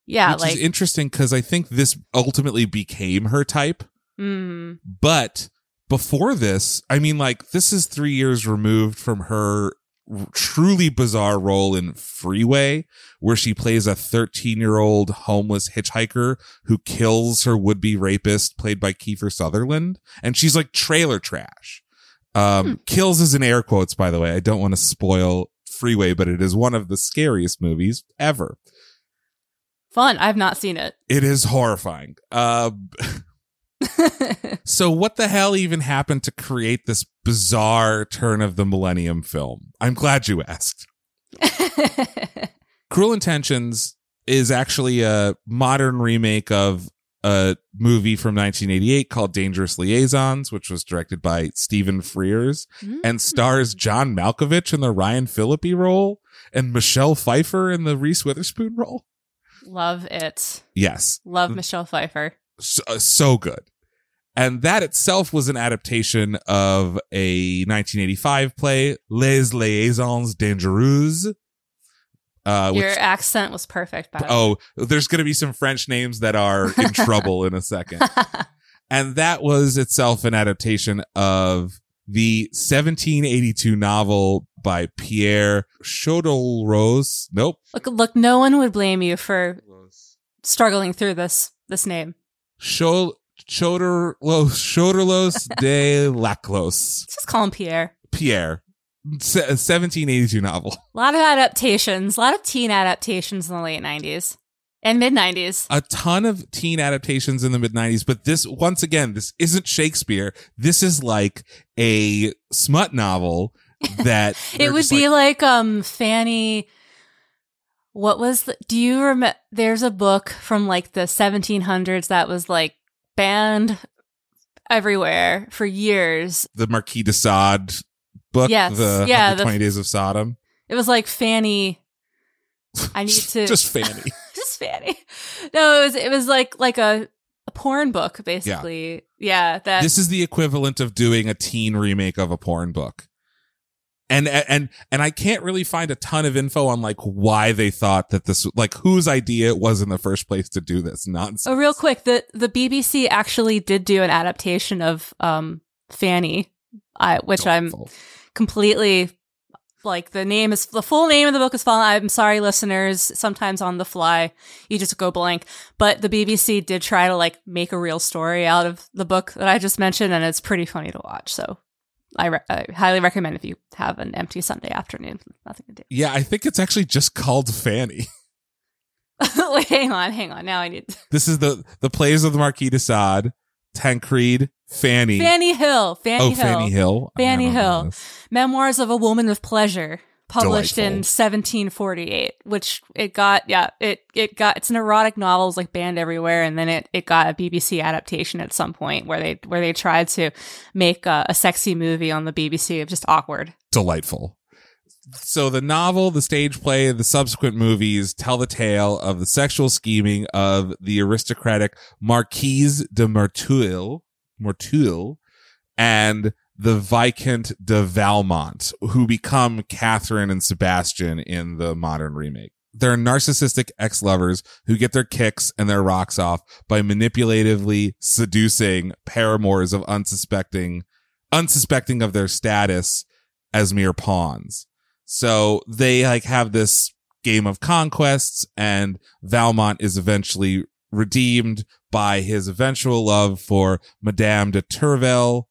yeah, which like, is interesting because I think this ultimately became her type. mm, But before this, I mean, like, this is three years removed from her truly bizarre role in Freeway, where she plays a 13 year old homeless hitchhiker who kills her would be rapist, played by Kiefer Sutherland. And she's like trailer trash. Um, kills is in air quotes, by the way. I don't want to spoil Freeway, but it is one of the scariest movies ever. fun. I've not seen it. It is horrifying. Uh, So what the hell even happened to create this bizarre turn of the millennium film? I'm glad you asked. Cruel Intentions is actually a modern remake of a movie from 1988 called Dangerous Liaisons, which was directed by Stephen Frears and stars John Malkovich in the Ryan Phillippe role and Michelle Pfeiffer in the Reese Witherspoon role. Love it. Yes, Love Michelle Pfeiffer. so, uh, so good. And that itself was an adaptation of a 1985 play, Les Liaisons Dangereuses. Uh, Your which, accent was perfect, by the way. oh, there's going to be some French names that are in trouble in a second. And that was itself an adaptation of the 1782 novel by Pierre Chodelrose. Nope. Look, look, no one would blame you for struggling through this this name. Chol- Choderlos, Choderlos de Laclos. Just call him Pierre. Pierre. Se- 1782 novel. A lot of adaptations, a lot of teen adaptations in the late 90s and mid 90s. A ton of teen adaptations in the mid 90s, but this, once again, this isn't Shakespeare. This is like a smut novel that It would be like, like, um Fanny what was the do you remember there's a book from like the 1700s that was like banned everywhere for years. the Marquis de Sade book, Yes, the, yeah, the 20 Days of Sodom. It was like Fanny I need to Just Fanny. just Fanny. No, it was it was like like a a porn book basically. Yeah, that this is the equivalent of doing a teen remake of a porn book. And and and I can't really find a ton of info on like why they thought that this like whose idea it was in the first place to do this nonsense. Oh, real quick, the the BBC actually did do an adaptation of um Fanny, I, which I'm completely like the name is the full name of the book is fallen. I'm sorry, listeners. Sometimes on the fly, you just go blank. But the BBC did try to like make a real story out of the book that I just mentioned, and it's pretty funny to watch. So I, re- I highly recommend if you have an empty Sunday afternoon, nothing to do. Yeah, I think it's actually just called Fanny. Wait, hang on, hang on. Now I need This is the the plays of the Marquis de Sade, Tancred, Fanny. Fanny Hill. Fanny oh, Hill. Fanny Hill. Fanny Hill. Memoirs of a Woman with Pleasure, published in 1748, which it got, yeah, it, it got, it's an erotic novel, it's like banned everywhere. And then it, it got a BBC adaptation at some point where they, where they tried to make a, a sexy movie on the BBC of just awkward. delightful. So the novel, the stage play, the subsequent movies tell the tale of the sexual scheming of the aristocratic Marquise de Merteuil, Merteuil, and the Viscount de Valmont, who become Catherine and Sebastian in the modern remake. They're narcissistic ex-lovers who get their kicks and their rocks off by manipulatively seducing paramours of unsuspecting, unsuspecting of their status as mere pawns. So they like have this game of conquests and Valmont is eventually redeemed by his eventual love for Madame de Tourvel,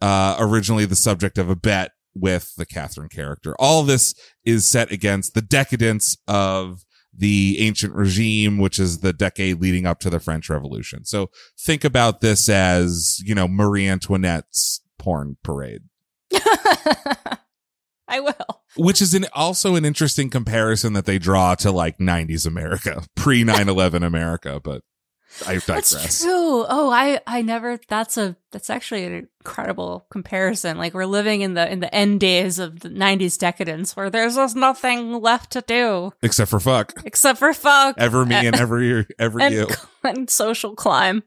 uh, originally the subject of a bet with the Catherine character. All this is set against the decadence of the ancient regime, which is the decade leading up to the French Revolution. So think about this as, you know, Marie Antoinette's porn parade I will. which is an also an interesting comparison that they draw to like 90s America, pre 9/11 America, but I digress. That's true. Oh, I, I never, that's a, that's actually an incredible comparison. Like we're living in the, in the end days of the 90s decadence where there's just nothing left to do Except for fuck. except for fuck Ever me and ever ever and, you. and social climb.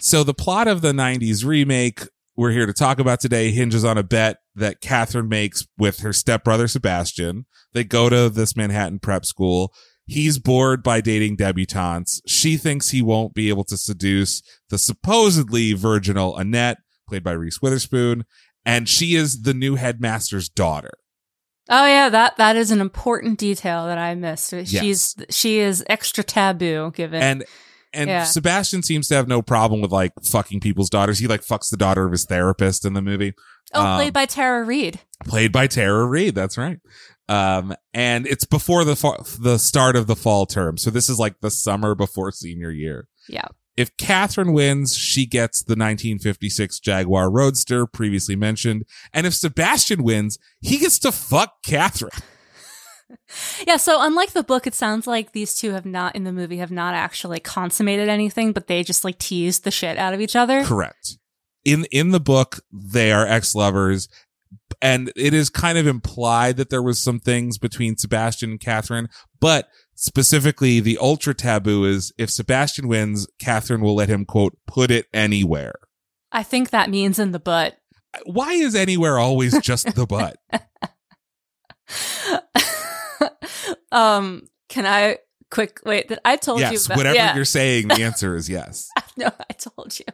So the plot of the 90s remake we're here to talk about today hinges on a bet that Catherine makes with her stepbrother Sebastian. They go to this Manhattan prep school. He's bored by dating debutantes. She thinks he won't be able to seduce the supposedly virginal Annette, played by Reese Witherspoon, and she is the new headmaster's daughter. Oh yeah, that that is an important detail that I missed. She's Yes. she is extra taboo given. And and Yeah. Sebastian seems to have no problem with like fucking people's daughters. He like fucks the daughter of his therapist in the movie. oh, um, played by Tara Reid. played by Tara Reid. That's right. Um, and it's before the the start of the fall term, so this is like the summer before senior year. Yeah. If Catherine wins, she gets the 1956 Jaguar Roadster previously mentioned, and if Sebastian wins, he gets to fuck Catherine. Yeah, so unlike the book, it sounds like these two have not in the movie have not actually consummated anything, but they just like teased the shit out of each other. Correct. In in the book, they are ex lovers, and it is kind of implied that there was some things between Sebastian and Catherine, but specifically the ultra taboo is if Sebastian wins, Catherine will let him quote put it anywhere. I think that means in the butt. Why is anywhere always just the butt? um, can I quick wait? That I told you yes, about whatever yeah. you're saying, the answer is yes. No, I told you.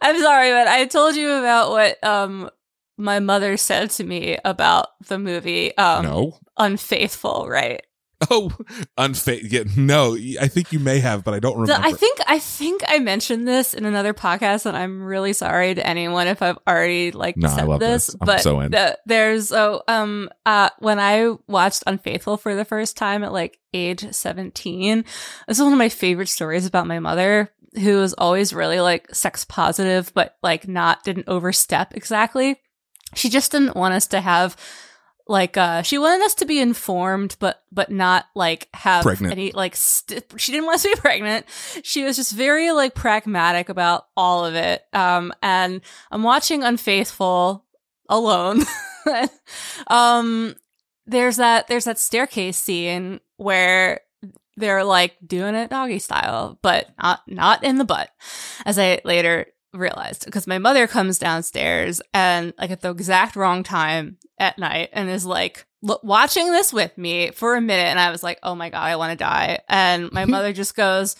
I'm sorry, but I told you about what um my mother said to me about the movie um, no. Unfaithful, right? Oh, unfair. Yeah, no, I think you may have, but I don't remember. I think I think I mentioned this in another podcast, and I'm really sorry to anyone if I've already like No, said this. this. But so the- there's oh um uh when I watched Unfaithful for the first time at like age 17, this is one of my favorite stories about my mother, who was always really like sex positive, but like not didn't overstep exactly. She just didn't want us to have like uh she wanted us to be informed but but not like have Pregnant. any like st- she didn't want us to be pregnant. She was just very like pragmatic about all of it. Um and i'm watching unfaithful alone. Um there's that there's that staircase scene where they're like doing it doggy style but not not in the butt. As i later realized because my mother comes downstairs and like at the exact wrong time at night and is like lo- watching this with me for a minute and i was like oh my god i want to die and my mother just goes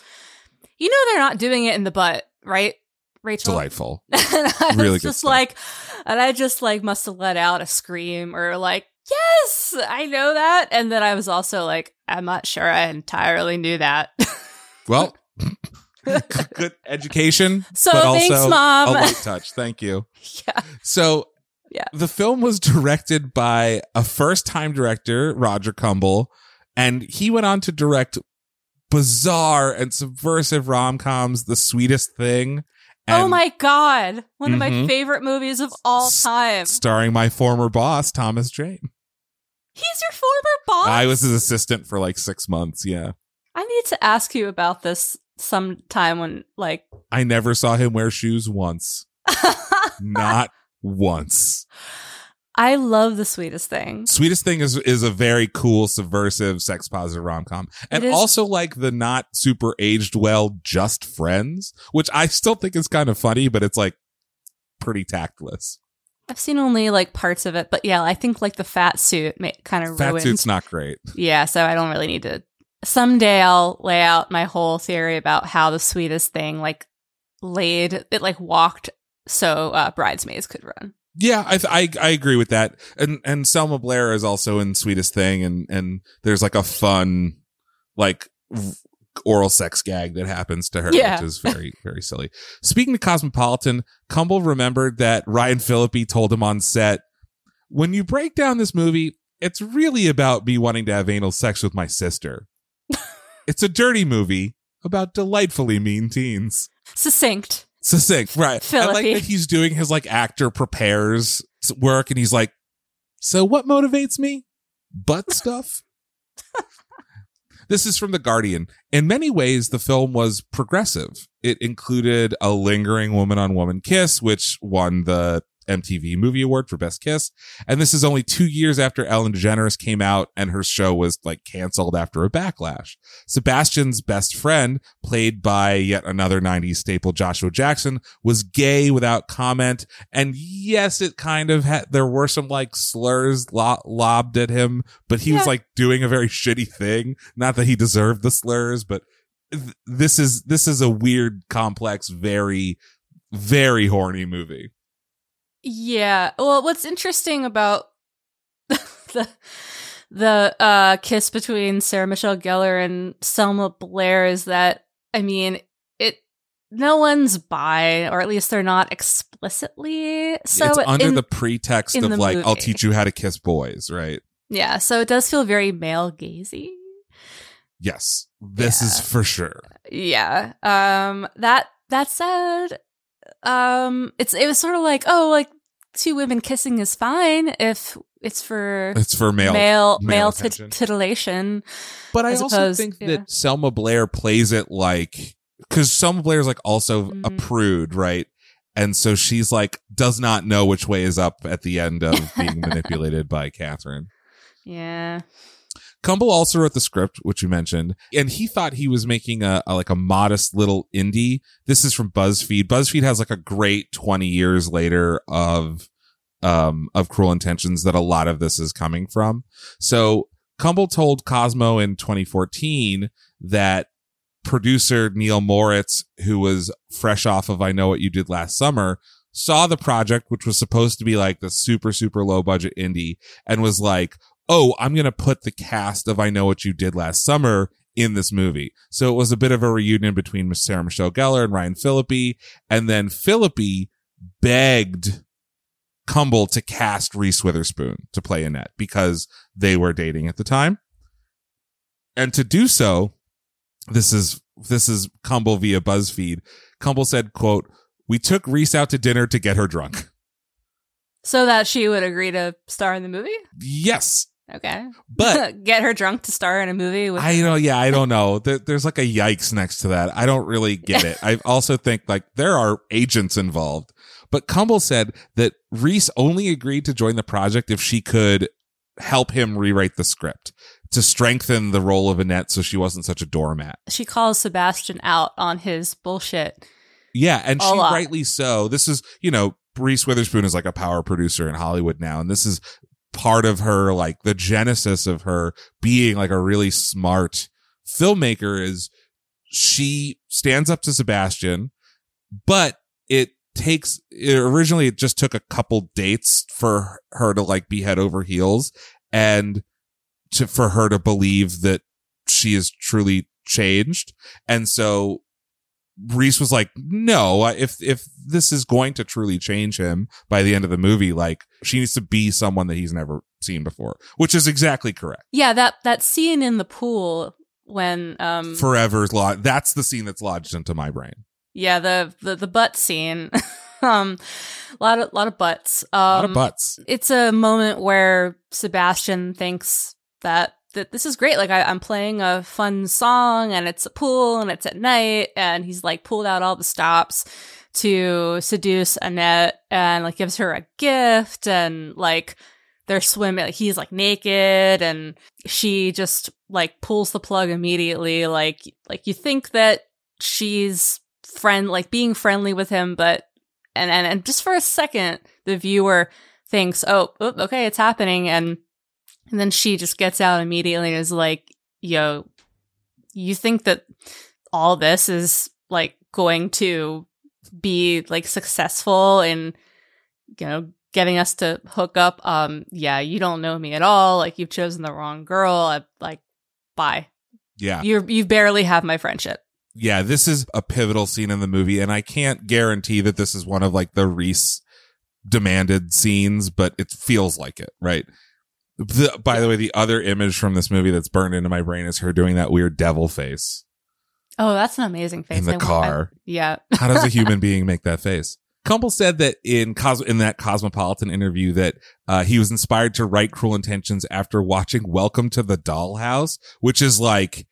you know they're not doing it in the butt right rachel Delightful. and I Really was just stuff. like, and I just like must have let out a scream or like, yes, I know that. And then I was also like, I'm not sure I entirely knew that. Well, good education. So but thanks, also Mom. A light touch. Thank you. yeah. So, Yeah. the film was directed by a first-time director, Roger Kumble, and he went on to direct bizarre and subversive rom-coms, The Sweetest Thing. oh my God. One of my Mhm. favorite movies of all S- time. Starring my former boss, Thomas Jane. He's your former boss. I was his assistant for like six months. Yeah. I need to ask you about this sometime when like I never saw him wear shoes once. Not once. I love the sweetest thing. Sweetest Thing is is a very cool, subversive, sex positive rom com, and is- also like the not super aged well, just friends, which I still think is kind of funny, but it's like pretty tactless. I've seen only like parts of it, but yeah, I think like the fat suit ma- kind of Fat ruined. suit's not great. Yeah, so I don't really need to. Someday I'll lay out my whole theory about how the sweetest thing like laid it like walked so uh, bridesmaids could run. Yeah, I, I I agree with that, and and Selma Blair is also in Sweetest Thing, and and there's like a fun like oral sex gag that happens to her, Yeah. which is very very silly. Speaking to Cosmopolitan, Kumble remembered that Ryan Phillippe told him on set, "When you break down this movie, it's really about me wanting to have anal sex with my sister. It's a dirty movie about delightfully mean teens." Succinct. succinct right. I like that he's doing his like actor prepares work and he's like so what motivates me? Butt stuff? This is from the guardian. In many ways the film was progressive. It included a lingering woman on woman kiss which won the MTV Movie Award for Best Kiss. And this is only two years after Ellen DeGeneres came out and her show was like canceled after a backlash. Sebastian's best friend, played by yet another 90s staple Joshua Jackson, was gay without comment. And yes, it kind of had, there were some like slurs lo- lobbed at him, but he was like doing a very shitty thing. Not that he deserved the slurs, but th- this is, this is a weird, complex, very, very horny movie. Yeah. Well, what's interesting about the the uh, kiss between Sarah Michelle Gellar and Selma Blair is that I mean it. No one's bi, or at least they're not explicitly. So it's under in- the pretext of the like, I'll teach you how to kiss boys, right? yeah. So it does feel very male gazy. Yes, this Yeah. is for sure. Yeah. Um that that said, um it's it was sort of like, oh, like two women kissing is fine if it's for It's for male. male male male, tit- attention. titillation. but I as also opposed- think yeah. that Selma Blair plays it like because Selma Blair is like also a Mhm. prude, right? And so she's like does not know which way is up at the end of being manipulated by Catherine. Yeah. Kumble also wrote the script, which you mentioned, and he thought he was making a, a like a modest little indie. This is from BuzzFeed. BuzzFeed has like a great 20 years later of um of Cruel Intentions that a lot of this is coming from. So Kumble told Cosmo in 2014 that producer Neal Moritz, who was fresh off of I Know What You Did Last Summer, saw the project, which was supposed to be like the super, super low budget indie and was like, Oh, I'm going to put the cast of I Know What You Did Last Summer in this movie. So it was a bit of a reunion between Sarah Michelle Gellar and Ryan Phillippe. And then Phillippe begged Kumble to cast Reese Witherspoon to play Annette because they were dating at the time. And to do so, this is, this is Kumble via BuzzFeed. Kumble said, quote, we took Reese out to dinner to get her drunk. So that she would agree to star in the movie? Yes. Okay. But get her drunk to star in a movie with I know, yeah, I don't know. There, there's like a yikes next to that. I don't really get it. I also think like there are agents involved. But Kumble said that Reese only agreed to join the project if she could help him rewrite the script to strengthen the role of Annette so she wasn't such a doormat. She calls Sebastian out on his bullshit. Yeah, and she lot. rightly so. This is, you know, Reese Witherspoon is like a power producer in Hollywood now, and this is part of her, like the genesis of her being like a really smart filmmaker is she stands up to Sebastian, but it takes it originally it just took a couple dates for her to like be head over heels and to for her to believe that she is truly changed. And so Reese was like, no, if, if this is going to truly change him by the end of the movie, like she needs to be someone that he's never seen before, which is exactly correct. Yeah, that that scene in the pool when um Forever's lodged. That's the scene that's lodged into my brain. yeah, the the, the butt scene. um a lot of lot of butts. Um A lot of butts. it's a moment where Sebastian thinks that that this is great. Like I, I'm playing a fun song and it's a pool and it's at night and he's like pulled out all the stops to seduce Annette and like gives her a gift and like they're swimming he's like naked and she just like pulls the plug immediately like like you think that she's friend like being friendly with him but and and, and just for a second the viewer thinks oh okay it's happening and and then she just gets out immediately and is like yo you think that all this is like going to be like successful in you know getting us to hook up? Um yeah you don't know me at all. Like you've chosen the wrong girl. I, like bye. Yeah. you you barely have my friendship. Yeah, this is a pivotal scene in the movie, and I can't guarantee that this is one of like the Reese demanded scenes, but it feels like it, right? The, by the way, the other image from this movie that's burned into my brain is her doing that weird devil face oh that's an amazing face in the I- I- car. yeah How does a human being make that face? Kumble said that in Cos- in that Cosmopolitan interview that uh, he was inspired to write Cruel Intentions after watching Welcome to the Dollhouse, which is like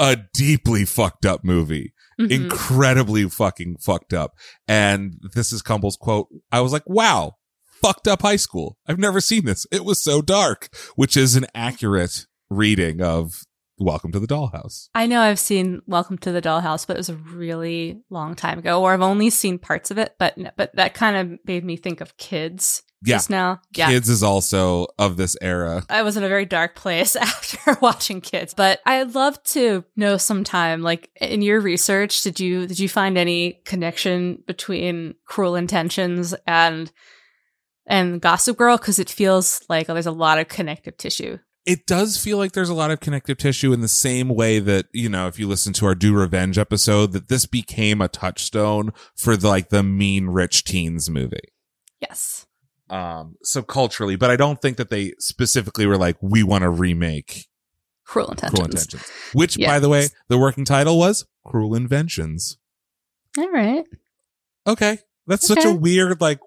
a deeply fucked up movie. Mhm. incredibly fucking fucked up. And this is Kumble's quote. I was like, wow, fucked up high school. I've never seen this. It was so dark, which is an accurate reading of Welcome to the Dollhouse. I know I've seen Welcome to the Dollhouse, but it was a really long time ago, or I've only seen parts of it. But but that kind of made me think of kids Yeah. just now. Yeah, Kids is also of this era. I was in a very dark place after watching Kids. But I'd love to know sometime, like in your research, did you did you find any connection between Cruel Intentions and and Gossip Girl? Because it feels like there's a lot of connective tissue. It does feel like there's a lot of connective tissue in the same way that, you know, if you listen to our Do Revenge episode, that this became a touchstone for the, like the mean rich teens movie. Yes. Um, so culturally, but I don't think that they specifically were like, we want to remake Cruel Intentions. Cruel Intentions. Which, by the way, the working title was Cruel Inventions. All right. Okay. That's such a weird, like,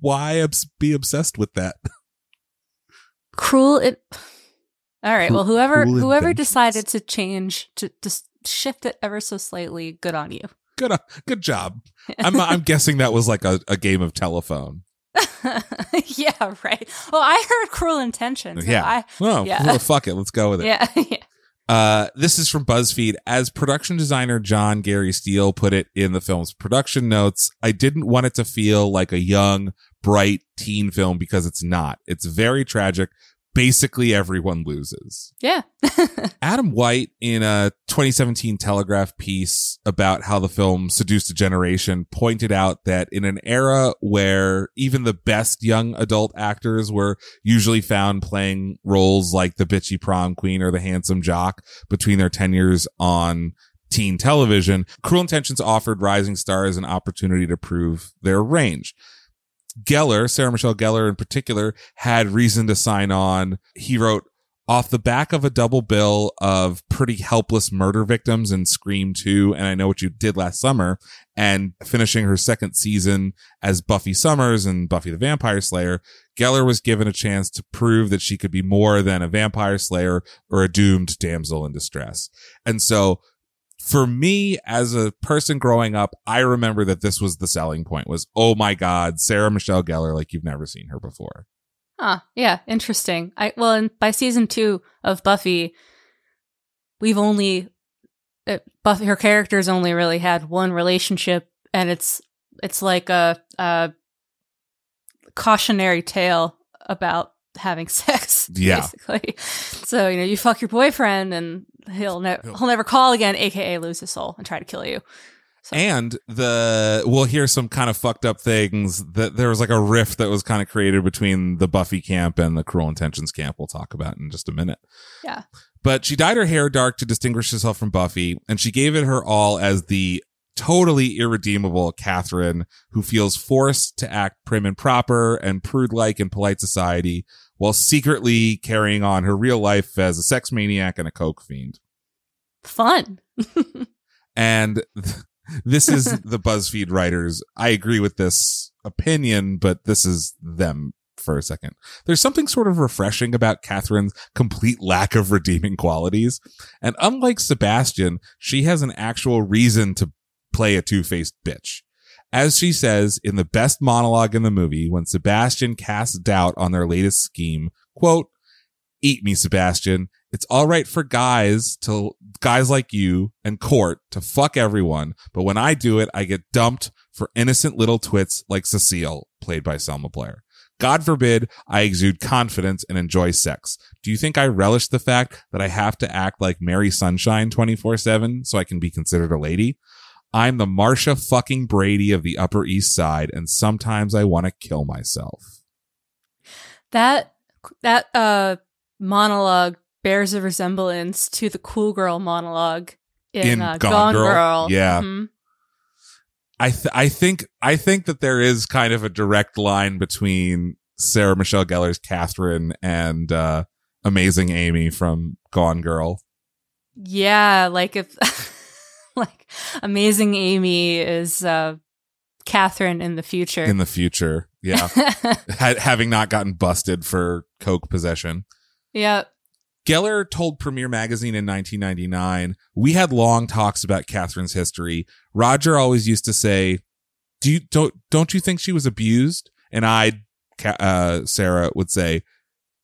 why be obsessed with that? cruel it all right well whoever Cruel whoever inventions. decided to change to just shift it ever so slightly good on you Good, uh, good job. I'm, I'm guessing that was like a, a game of telephone. yeah right well i heard cruel intentions so Yeah. I, Well, Yeah. well, fuck it. Let's go with it. yeah yeah Uh, this is from BuzzFeed. As production designer Jon Gary Steele put it in the film's production notes, I didn't want it to feel like a young, bright teen film because it's not. It's very tragic, basically everyone loses. Yeah. Adam White, in a 2017 Telegraph piece about how the film seduced a generation, pointed out that in an era where even the best young adult actors were usually found playing roles like the bitchy prom queen or the handsome jock between their tenures on teen television, Cruel Intentions offered rising stars an opportunity to prove their range. Gellar, Sarah Michelle Gellar in particular, had reason to sign on. He wrote, off the back of a double bill of pretty helpless murder victims in Scream 2 and I Know What You Did Last Summer and finishing her second season as Buffy Summers and Buffy the Vampire Slayer, Gellar was given a chance to prove that she could be more than a vampire slayer or a doomed damsel in distress. And so for me as a person growing up, I remember that this was the selling point was, oh my God, Sarah Michelle Gellar, like you've never seen her before. Huh. Yeah. Interesting. I well, and by season two of Buffy, we've only uh, Buffy. Her character's only really had one relationship, and it's it's like a, a cautionary tale about having sex. Yeah. Basically. So you know, you fuck your boyfriend, and he'll ne- he'll never call again, aka lose his soul and try to kill you. So. And the we'll hear some kind of fucked up things that there was like a rift that was kind of created between the Buffy camp and the Cruel Intentions camp. We'll talk about in just a minute. Yeah. But she dyed her hair dark to distinguish herself from Buffy, and she gave it her all as the totally irredeemable Kathryn who feels forced to act prim and proper and prude like in polite society while secretly carrying on her real life as a sex maniac and a coke fiend. Fun. and this is the BuzzFeed writers. I agree with this opinion, but this is them for a second. There's something sort of refreshing about Kathryn's complete lack of redeeming qualities. And unlike Sebastian, she has an actual reason to play a two-faced bitch. As she says in the best monologue in the movie, when Sebastian casts doubt on their latest scheme, quote, eat me, Sebastian. It's all right for guys to guys like you and court to fuck everyone. But when I do it, I get dumped for innocent little twits like Cecile, played by Selma Blair. God forbid I exude confidence and enjoy sex. Do you think I relish the fact that I have to act like Mary Sunshine 24 7 so I can be considered a lady? I'm the Marcia fucking Brady of the Upper East Side, and sometimes I want to kill myself. That that uh monologue bears a resemblance to the cool girl monologue in, In uh, Gone Gone, Girl? Girl. Yeah. Mhm. I th- I think I think that there is kind of a direct line between Sarah Michelle Gellar's Kathryn and uh, Amazing Amy from Gone Girl. Yeah, like if like Amazing Amy is uh Kathryn in the future. in the future. Yeah. ha- having not gotten busted for coke possession. yeah. Gellar told Premiere Magazine in 1999, we had long talks about Kathryn's history. Roger always used to say, do you, don't, don't you think she was abused? And I, uh, Sarah would say,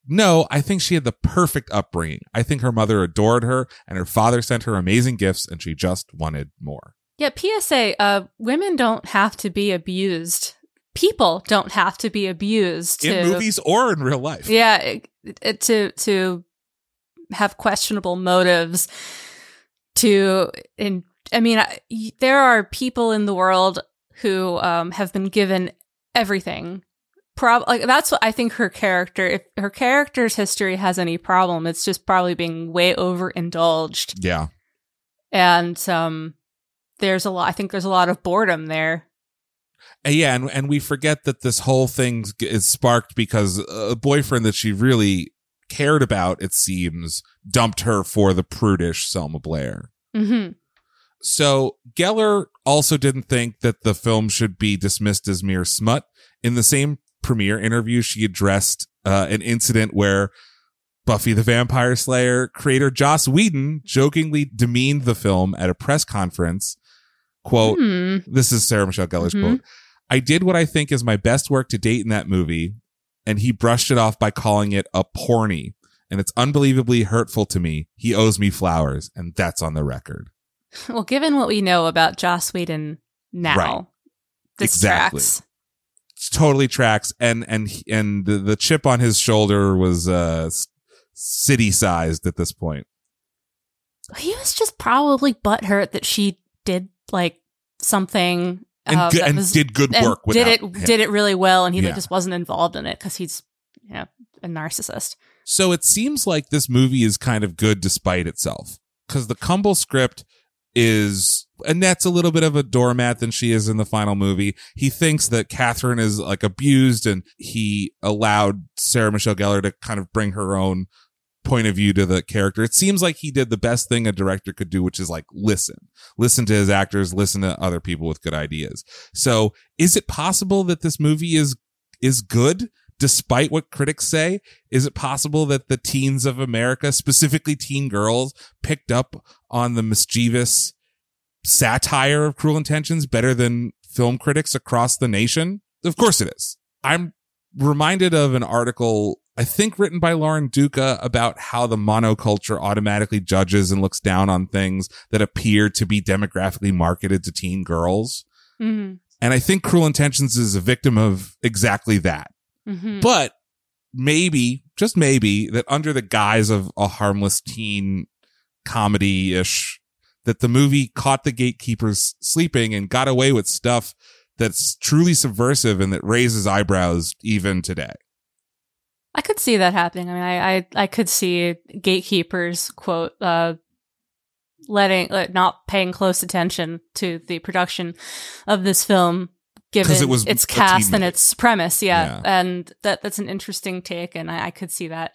no, I think she had the perfect upbringing. I think her mother adored her and her father sent her amazing gifts and she just wanted more. Yeah, PSA, uh women don't have to be abused. People don't have to be abused to In movies or in real life. Yeah, it, it, to to have questionable motives to in I mean, I, there are people in the world who um, have been given everything. Prob- like that's what I think her character. If her character's history has any problem, it's just probably being way overindulged, Yeah. and um, there's a lot. I think there's a lot of boredom there. Uh, Yeah, and and we forget that this whole thing is sparked because a boyfriend that she really cared about, it seems, dumped her for the prudish Selma Blair. hmm So Gellar also didn't think that the film should be dismissed as mere smut. In the same premiere interview, she addressed uh, an incident where Buffy the Vampire Slayer creator Joss Whedon jokingly demeaned the film at a press conference. Quote, Hmm. this is Sarah Michelle Gellar's Mhm. quote. I did what I think is my best work to date in that movie, and he brushed it off by calling it a porny. And it's unbelievably hurtful to me. He owes me flowers, and that's on the record. Well, given what we know about Joss Whedon now, Right. this Exactly. tracks. Totally tracks. And and and the, the chip on his shoulder was uh city sized at this point. He was just probably butthurt that she did like something and, uh, good, and was- did good work. did it him. did it really well, and he like, just wasn't involved in it because he's you know a narcissist. So it seems like this movie is kind of good despite itself because the Kumble script is Annette's a little bit of a doormat than she is in the final movie. He thinks that Kathryn is like abused and he allowed Sarah Michelle Gellar to kind of bring her own point of view to the character. It seems like he did the best thing a director could do, which is like listen, listen to his actors, listen to other people with good ideas. So is it possible that this movie is, is good? Despite what critics say, is it possible that the teens of America, specifically teen girls, picked up on the mischievous satire of cruel intentions better than film critics across the nation? Of course it is. I'm reminded of an article, I think written by Lauren Duca about how the monoculture automatically judges and looks down on things that appear to be demographically marketed to teen girls. Mm-hmm. And I think Cruel Intentions is a victim of exactly that. Mm-hmm. But maybe, just maybe, that under the guise of a harmless teen comedy ish, that the movie caught the gatekeepers sleeping and got away with stuff that's truly subversive and that raises eyebrows even today. I could see that happening. I mean, I I, I could see gatekeepers quote uh, letting like, not paying close attention to the production of this film given it was its cast and its premise. Yeah, Yeah. and that that's an interesting take, and I, I could see that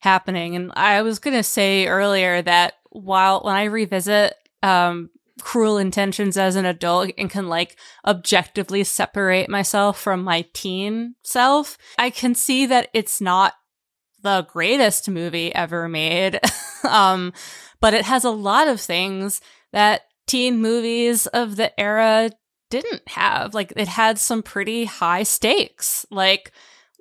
happening. And I was gonna say earlier that while when I revisit um, cruel intentions as an adult and can like objectively separate myself from my teen self, I can see that it's not the greatest movie ever made. um, but it has a lot of things that teen movies of the era didn't have. Like it had some pretty high stakes, like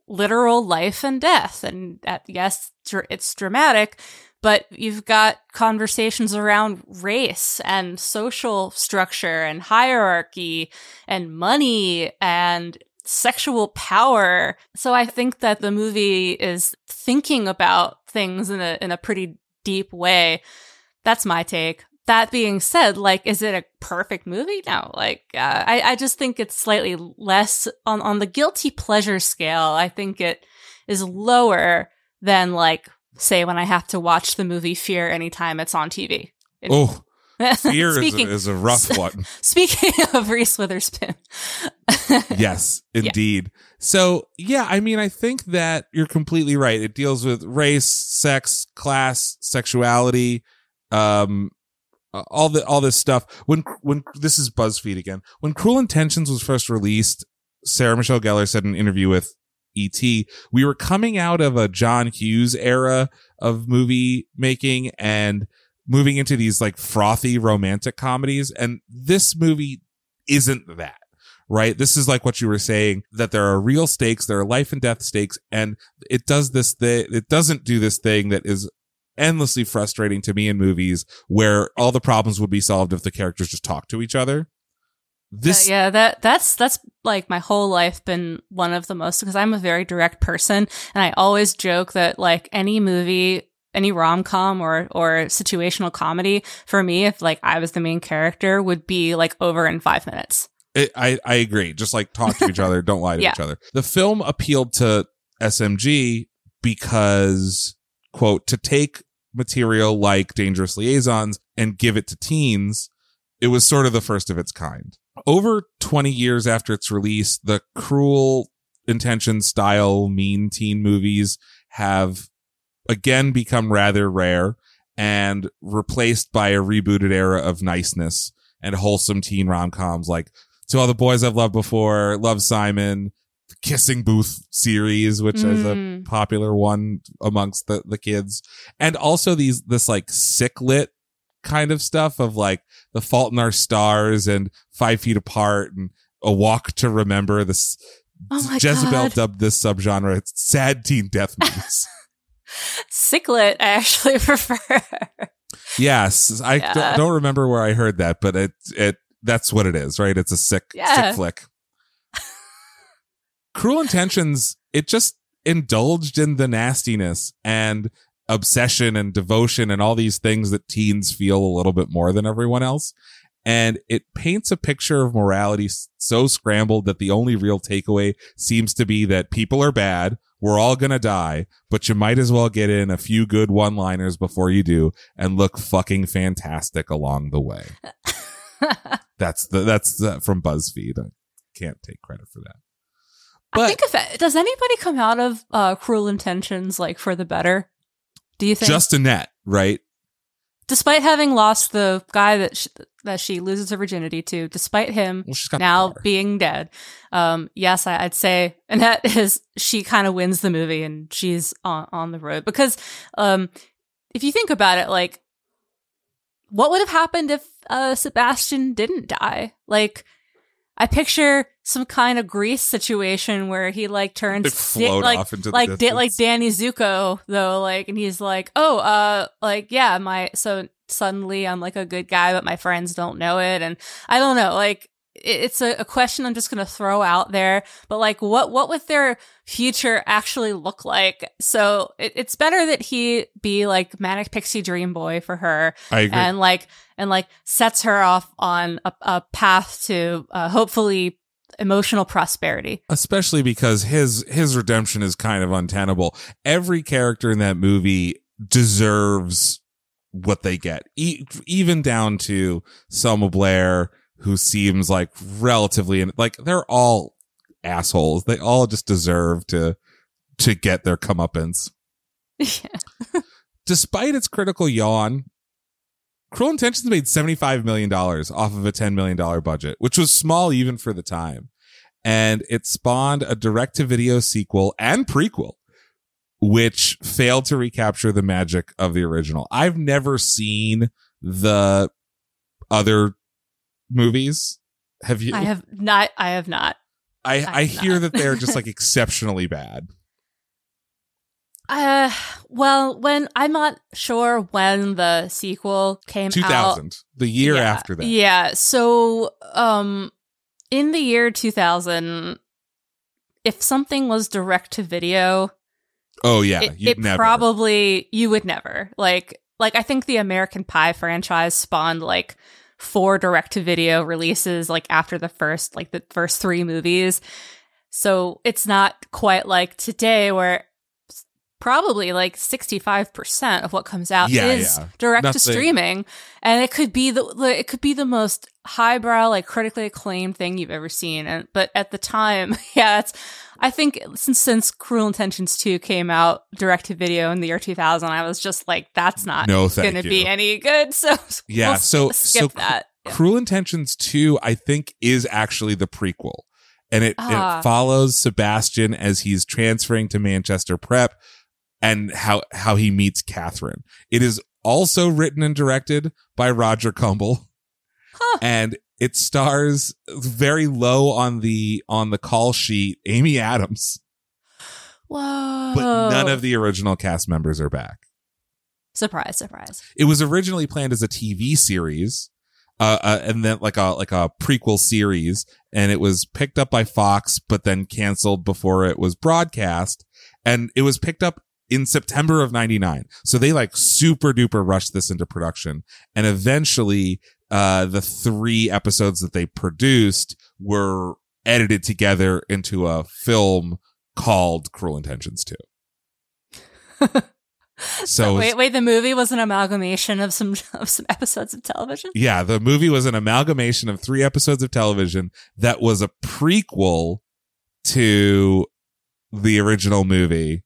literal life and death. And at, yes, it's dramatic, but you've got conversations around race and social structure and hierarchy and money and sexual power. So I think that the movie is thinking about things in a in a pretty deep way. That's my take. That being said, like, is it a perfect movie? No. Like, uh, I I just think it's slightly less on on the guilty pleasure scale. I think it is lower than like say when I have to watch the movie Fear anytime it's on TV. It- Oh, fear is a, is a rough one. Speaking of Reese Witherspoon, yes, indeed. So, yeah, I mean, I think that you're completely right. It deals with race, sex, class, sexuality, um, uh, all the all this stuff. When when this is BuzzFeed again. When Cruel Intentions was first released, Sarah Michelle Gellar said in an interview with ET, we were coming out of a John Hughes era of movie making and moving into these like frothy romantic comedies. And this movie isn't that, right? This is like what you were saying that there are real stakes, there are life and death stakes, and it does this thing, it doesn't do this thing that is endlessly frustrating to me in movies where all the problems would be solved if the characters just talked to each other. This, Uh, yeah, that that's that's like my whole life been one of the most because I'm a very direct person, and I always joke that like any movie, any rom com or or situational comedy for me, if like I was the main character, would be like over in five minutes. It, I I agree. Just like talk to each other, don't lie to Yeah. each other. The film appealed to SMG because quote to take material like Dangerous Liaisons and give it to teens. It was sort of the first of its kind. Over 20 years after its release, the cruel intention style mean teen movies have again become rather rare and replaced by a rebooted era of niceness and wholesome teen rom-coms like to all the boys I've loved before, Love Simon, Kissing Booth series, which is a Mm. popular one amongst the, the kids. And also these, this like sick lit kind of stuff of like The Fault in Our Stars and Five Feet Apart and A Walk to Remember. This Oh Jezebel god, dubbed this subgenre sad teen death movies. Sicklet I actually prefer. yes. I Yeah. don't, don't remember where I heard that, but it, it, that's what it is, right? It's a sick, Yeah. sick flick. Cruel Intentions, it just indulged in the nastiness and obsession and devotion and all these things that teens feel a little bit more than everyone else. And it paints a picture of morality so scrambled that the only real takeaway seems to be that people are bad. We're all going to die, but you might as well get in a few good one liners before you do and look fucking fantastic along the way. that's the, that's the, from BuzzFeed. I can't take credit for that. But, I think if it, does anybody come out of uh, Cruel Intentions like for the better? Do you think just Annette, right? Despite having lost the guy that she, that she loses her virginity to, despite him well, now being dead, um, yes, I, would say Annette is she kind of wins the movie and she's on on the road because um, if you think about it, like what would have happened if uh, Sebastian didn't die? Like I picture some kind of Grease situation where he like turns like like da- like Danny Zuko though, like, and he's like, oh, uh, like yeah, my so suddenly I'm like a good guy, but my friends don't know it, and I don't know, like it's a, a, question I'm just going to throw out there, but like, what, what would their future actually look like? So it, it's better that he be like manic pixie dream boy for her. And like, and like sets her off on a, a path to, uh, hopefully emotional prosperity. Especially because his, his redemption is kind of untenable. Every character in that movie deserves what they get, e- even down to Selma Blair, who seems like relatively like they're all assholes. They all just deserve to to get their comeuppance. Yeah. Despite its critical yawn, Cruel Intentions made $75 million off of a $10 million budget, which was small even for the time. And it spawned a direct to video sequel and prequel, which failed to recapture the magic of the original. I've never seen the other movies. Have you? I have not. I have not. I I, I hear not. that they're just like exceptionally bad. Uh, well, when I'm not sure when the sequel came 2000, out. 2000, the year yeah, after that. Yeah. So, um, in the year 2000, if something was direct to video, oh yeah, it, it probably you would never like like I think the American Pie franchise spawned like four direct to video releases like after the first like the first three movies. So it's not quite like today where probably like 65% of what comes out yeah, is yeah. direct Nothing. to streaming. And it could be the it could be the most highbrow like critically acclaimed thing you've ever seen. And but at the time yeah it's I think since since Cruel Intentions 2 came out direct to video in the year 2000 I was just like that's not no, going to be any good. So yeah we'll so skip so that. Cruel Intentions 2 I think is actually the prequel. And it, ah. it follows Sebastian as he's transferring to Manchester Prep and how how he meets Kathryn. It is also written and directed by Roger Kumble. Huh. And it stars very low on the on the call sheet Amy Adams. Whoa. But none of the original cast members are back. Surprise, surprise. It was originally planned as a TV series. Uh, uh, and then like a like a prequel series and it was picked up by Fox but then canceled before it was broadcast and it was picked up in September of 99. So they like super duper rushed this into production. And eventually, uh, the three episodes that they produced were edited together into a film called Cruel Intentions 2. So wait, wait, the movie was an amalgamation of some of some episodes of television. Yeah, the movie was an amalgamation of three episodes of television that was a prequel to the original movie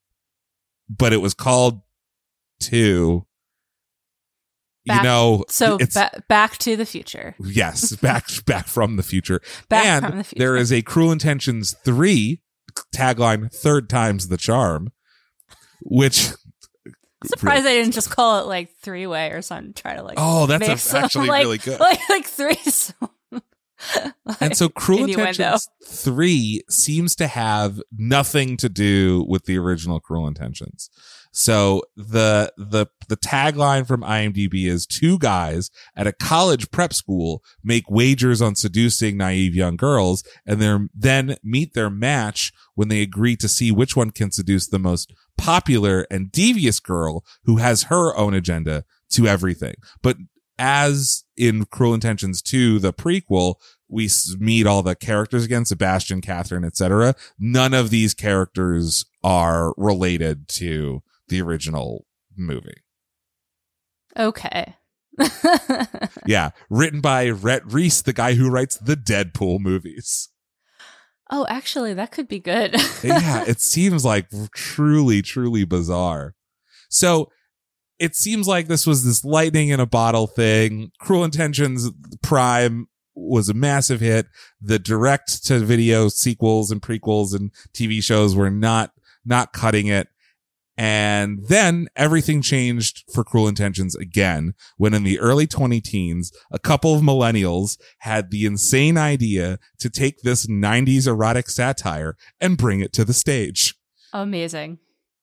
but it was called two. Back, you know, so ba- back to the future. Yes, back back from the future. Back and from the future. there is a Cruel Intentions three tagline, third time's the charm, which. I'm surprised really, I didn't just call it like three way or something. Try to like oh, that's a, actually like, really good. Like like three. and so Cruel. Intentions 3 seems to have nothing to do with the original Cruel Intentions. So the the the tagline from IMDb is two guys at a college prep school make wagers on seducing naive young girls and then then meet their match when they agree to see which one can seduce the most popular and devious girl who has her own agenda to everything. But as in Cruel Intentions 2, the prequel, we meet all the characters again, Sebastian, Kathryn, etc. None of these characters are related to the original movie. Okay. Yeah. Written by Rhett Reese, the guy who writes the Deadpool movies. oh, actually, that could be good. yeah, it seems like truly, truly bizarre. So it seems like this was this lightning in a bottle thing. Cruel Intentions Prime was a massive hit. The direct to video sequels and prequels and TV shows were not, not cutting it. And then everything changed for Cruel Intentions again when in the early 20 teens, a couple of millennials had the insane idea to take this 90s erotic satire and bring it to the stage. Amazing.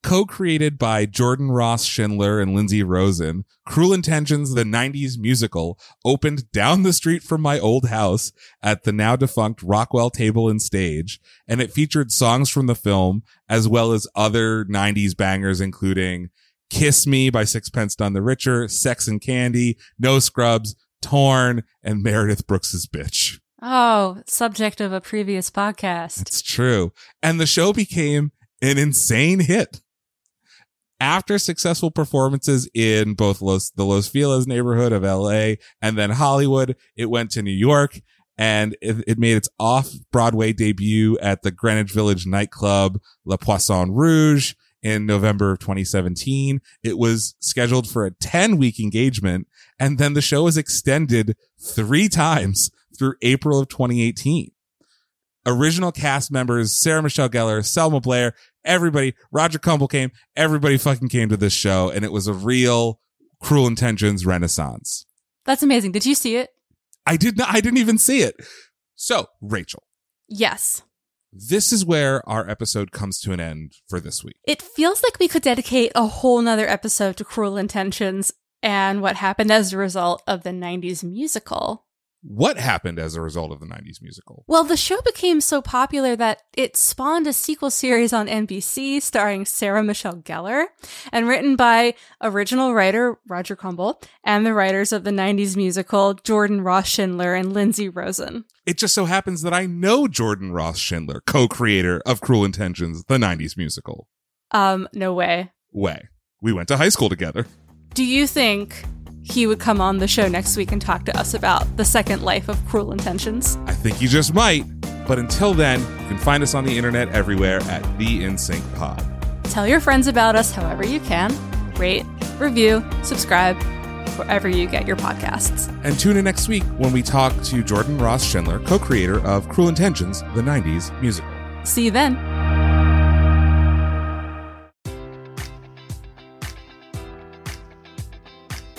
Co-created by Jordan Ross Schindler and Lindsay Rosen, Cruel Intentions, the 90s musical, opened down the street from my old house at the now defunct Rockwell Table and Stage, and it featured songs from the film as well as other 90s bangers including Kiss Me by Sixpence None the Richer, Sex and Candy, No Scrubs, Torn, and Meredith Brooks's Bitch. Oh, subject of a previous podcast. It's true. And the show became an insane hit. After successful performances in both Los, the Los Feliz neighborhood of LA and then Hollywood, it went to New York and it, it made its off Broadway debut at the Greenwich Village nightclub La Poisson Rouge in November of 2017. It was scheduled for a 10 week engagement and then the show was extended three times through April of 2018 original cast members, Sarah Michelle Gellar, Selma Blair, everybody, Roger Kumble came, everybody fucking came to this show and it was a real cruel intentions renaissance. That's amazing. Did you see it? I did not, I didn't even see it. So, Rachel, Yes. this is where our episode comes to an end for this week. It feels like we could dedicate a whole nother episode to Cruel Intentions and what happened as a result of the 90s musical. What happened as a result of the 90s musical? Well, the show became so popular that it spawned a sequel series on NBC starring Sarah Michelle Gellar and written by original writer Roger Kumble and the writers of the 90s musical Jordan Ross Schindler and Lindsay Rosen. It just so happens that I know Jordan Ross Schindler, co-creator of Cruel Intentions, the 90s musical. Um, no way. Way. We went to high school together. Do you think he would come on the show next week and talk to us about the second life of Cruel Intentions? I think you just might. But until then, you can find us on the internet everywhere at the InSync Pod. Tell your friends about us however you can. Rate, review, subscribe, wherever you get your podcasts. And tune in next week when we talk to Jordan Ross Schindler, co-creator of Cruel Intentions, the 90s musical. See you then.